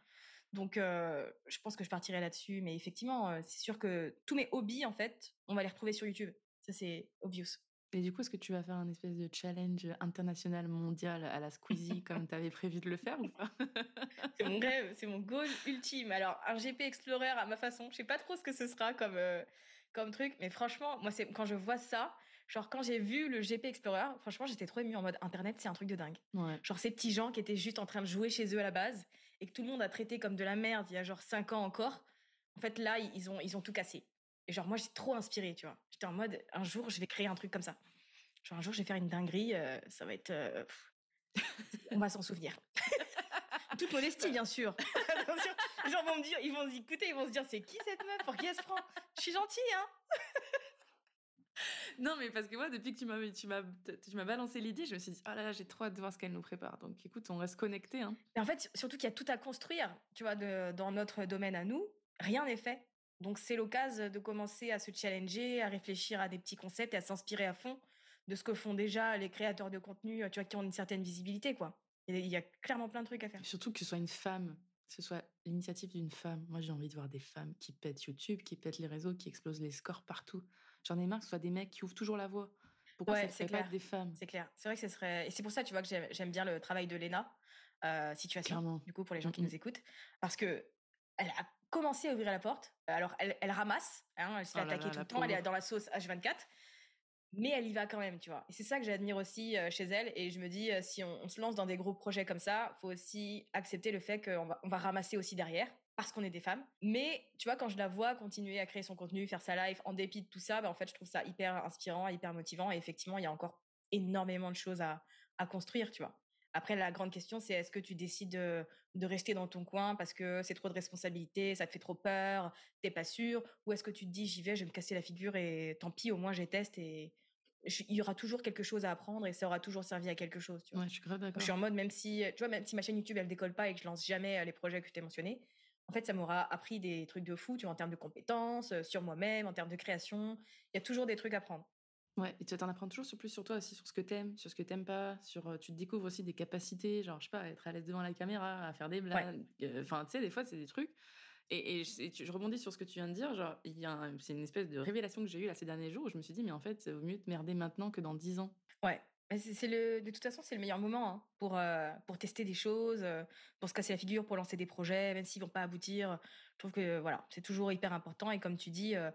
Donc, je pense que je partirai là-dessus. Mais effectivement, c'est sûr que tous mes hobbies, en fait, on va les retrouver sur YouTube. Ça, c'est obvious. Et du coup, est-ce que tu vas faire un espèce de challenge international mondial à la Squeezie comme tu avais prévu de le faire ou pas? C'est mon rêve, c'est mon goal ultime. Alors, un GP Explorer à ma façon, je sais pas trop ce que ce sera comme, euh, comme truc, mais franchement, moi, c'est quand je vois ça, genre quand j'ai vu le GP Explorer, franchement, j'étais trop émue en mode Internet, c'est un truc de dingue. Genre ces petits gens qui étaient juste en train de jouer chez eux à la base et que tout le monde a traité comme de la merde il y a genre 5 ans encore. En fait, là, ils ont, ils ont tout cassé. Et genre, moi, j'étais trop inspirée, tu vois. J'étais en mode, un jour, je vais créer un truc comme ça. Genre, un jour, je vais faire une dinguerie, euh, ça va être. Euh, on va s'en souvenir. Toute modestie, bien sûr. Les gens vont me dire, ils vont écouter, ils vont se dire, c'est qui cette meuf? Pour qui elle se prend? Je suis gentille, hein Non, mais parce que moi, depuis que tu m'as, tu m'as, tu m'as balancé l'idée, je me suis dit, oh là là, j'ai trop hâte de voir ce qu'elle nous prépare. Donc, écoute, on reste connecté. Hein. en fait, surtout qu'il y a tout à construire, tu vois, de, dans notre domaine à nous, rien n'est fait. Donc c'est l'occasion de commencer à se challenger, à réfléchir à des petits concepts et à s'inspirer à fond de ce que font déjà les créateurs de contenu, tu vois, qui ont une certaine visibilité, quoi. Il y a clairement plein de trucs à faire. Surtout que ce soit une femme, que ce soit l'initiative d'une femme. Moi, j'ai envie de voir des femmes qui pètent YouTube, qui pètent les réseaux, qui explosent les scores partout. J'en ai marre que ce soit des mecs qui ouvrent toujours la voie. Pourquoi ouais, ça pas des femmes? C'est clair. C'est vrai que ce serait. Et c'est pour ça, tu vois, que j'aime bien le travail de Lena, euh, situation, du coup, pour les gens qui nous écoutent. Parce que elle a commencé à ouvrir la porte. Alors, elle, ramasse, hein, elle se fait oh attaquer tout le temps, elle est dans la sauce H24 mais elle y va quand même, tu vois. Et c'est ça que j'admire aussi euh, chez elle. Et je me dis, euh, si on, se lance dans des gros projets comme ça, faut aussi accepter le fait qu'on va, on va ramasser aussi derrière parce qu'on est des femmes. Mais tu vois, quand je la vois continuer à créer son contenu, faire sa life en dépit de tout ça, bah, en fait, je trouve ça hyper inspirant, hyper motivant. Et effectivement, il y a encore énormément de choses à, à construire, tu vois. Après, la grande question, c'est est-ce que tu décides de, de, rester dans ton coin parce que c'est trop de responsabilités, ça te fait trop peur, t'es pas sûr, ou est-ce que tu te dis j'y vais, je vais me casser la figure et tant pis, au moins j'ai test et, il y aura toujours quelque chose à apprendre et ça aura toujours servi à quelque chose. Tu vois? Ouais, je suis grave d'accord. Je suis en mode, même si, tu vois, même si ma chaîne YouTube, elle décolle pas et que je lance jamais euh, les projets que je t'ai mentionnés, en fait, ça m'aura appris des trucs de fou, tu vois, en termes de compétences, euh, sur moi-même, en termes de création. Il y a toujours des trucs à prendre. Ouais, et tu t'en apprendre toujours sur plus sur toi aussi, sur ce que t'aimes, sur ce que t'aimes pas, sur euh, tu te découvres aussi des capacités, genre je sais pas, être à l'aise devant la caméra, à faire des blagues. Enfin, tu sais, des fois c'est des trucs. Et, je, rebondis sur ce que tu viens de dire. Genre, il y a c'est une espèce de révélation que j'ai eue là ces derniers jours où je me suis dit, mais en fait, c'est vaut mieux te merder maintenant que dans dix ans. Ouais. C'est le, de toute façon, c'est le meilleur moment hein, pour, euh, pour tester des choses, euh, pour se casser la figure, pour lancer des projets, même s'ils vont pas aboutir. Je trouve que voilà, c'est toujours hyper important. Et comme tu dis, euh,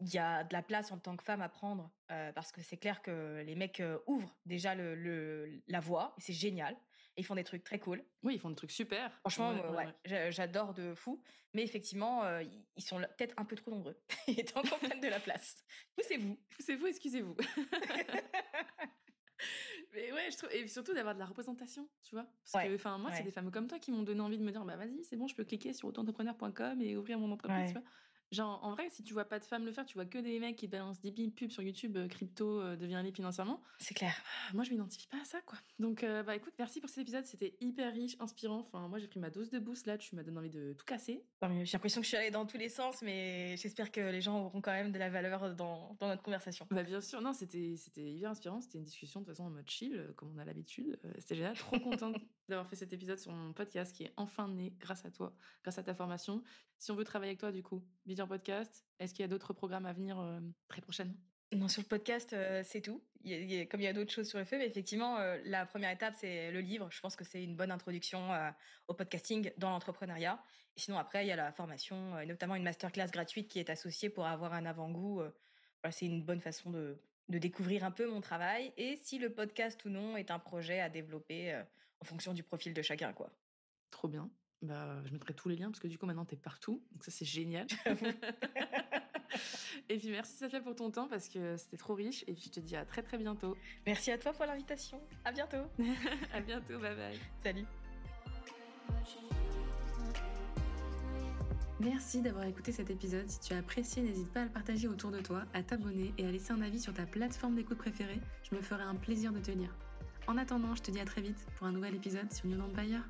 il y a de la place en tant que femme à prendre parce que c'est clair que les mecs ouvrent déjà le, la voie et c'est génial ils font des trucs très cool. Oui, ils font des trucs super. Franchement, ouais, j'adore de fou. Mais effectivement, euh, ils sont peut-être un peu trop nombreux. Est temps qu'on prenne de la place. Poussez-vous. Poussez-vous, excusez-vous. mais ouais, je trouve... et surtout d'avoir de la représentation, tu vois? Parce que, enfin, moi, c'est des femmes comme toi qui m'ont donné envie de me dire, bah vas-y, c'est bon, je peux cliquer sur autoentrepreneur.com et ouvrir mon entreprise, tu vois? Genre, en vrai, si tu vois pas de femmes le faire, tu vois que des mecs qui balancent des pubs sur YouTube, euh, crypto euh, devient libre financièrement. C'est clair. Ah, moi, je m'identifie pas à ça, quoi. Donc, euh, bah écoute, merci pour cet épisode. C'était hyper riche, inspirant. Enfin, moi, j'ai pris ma dose de boost là. Tu m'as donné envie de tout casser. J'ai l'impression que je suis allée dans tous les sens, mais j'espère que les gens auront quand même de la valeur dans, dans notre conversation. Bah, bien sûr. Non, c'était hyper inspirant. C'était une discussion de toute façon en mode chill, comme on a l'habitude. c'était génial. Trop contente d'avoir fait cet épisode sur mon podcast qui est enfin né grâce à toi, grâce à ta formation. Si on veut travailler avec toi, du coup, Vision Podcast, est-ce qu'il y a d'autres programmes à venir euh, très prochainement? Non, sur le podcast, c'est tout. comme il y a d'autres choses sur le feu, mais effectivement, la première étape, c'est le livre. Je pense que c'est une bonne introduction au podcasting dans l'entrepreneuriat. Sinon, après, il y a la formation, notamment une masterclass gratuite qui est associée pour avoir un avant-goût. c'est une bonne façon de, découvrir un peu mon travail et si le podcast ou non est un projet à développer en fonction du profil de chacun, quoi. Trop bien. Bah, je mettrai tous les liens parce que du coup, maintenant, tu es partout. Donc ça, c'est génial. et puis merci Safia pour ton temps parce que c'était trop riche et puis je te dis à très très bientôt. Merci à toi pour l'invitation. À bientôt. à bientôt, bye bye. Salut. Merci d'avoir écouté cet épisode. Si tu as apprécié, n'hésite pas à le partager autour de toi, à t'abonner et à laisser un avis sur ta plateforme d'écoute préférée. Je me ferai un plaisir de te lire. En attendant, je te dis à très vite pour un nouvel épisode sur New Empire.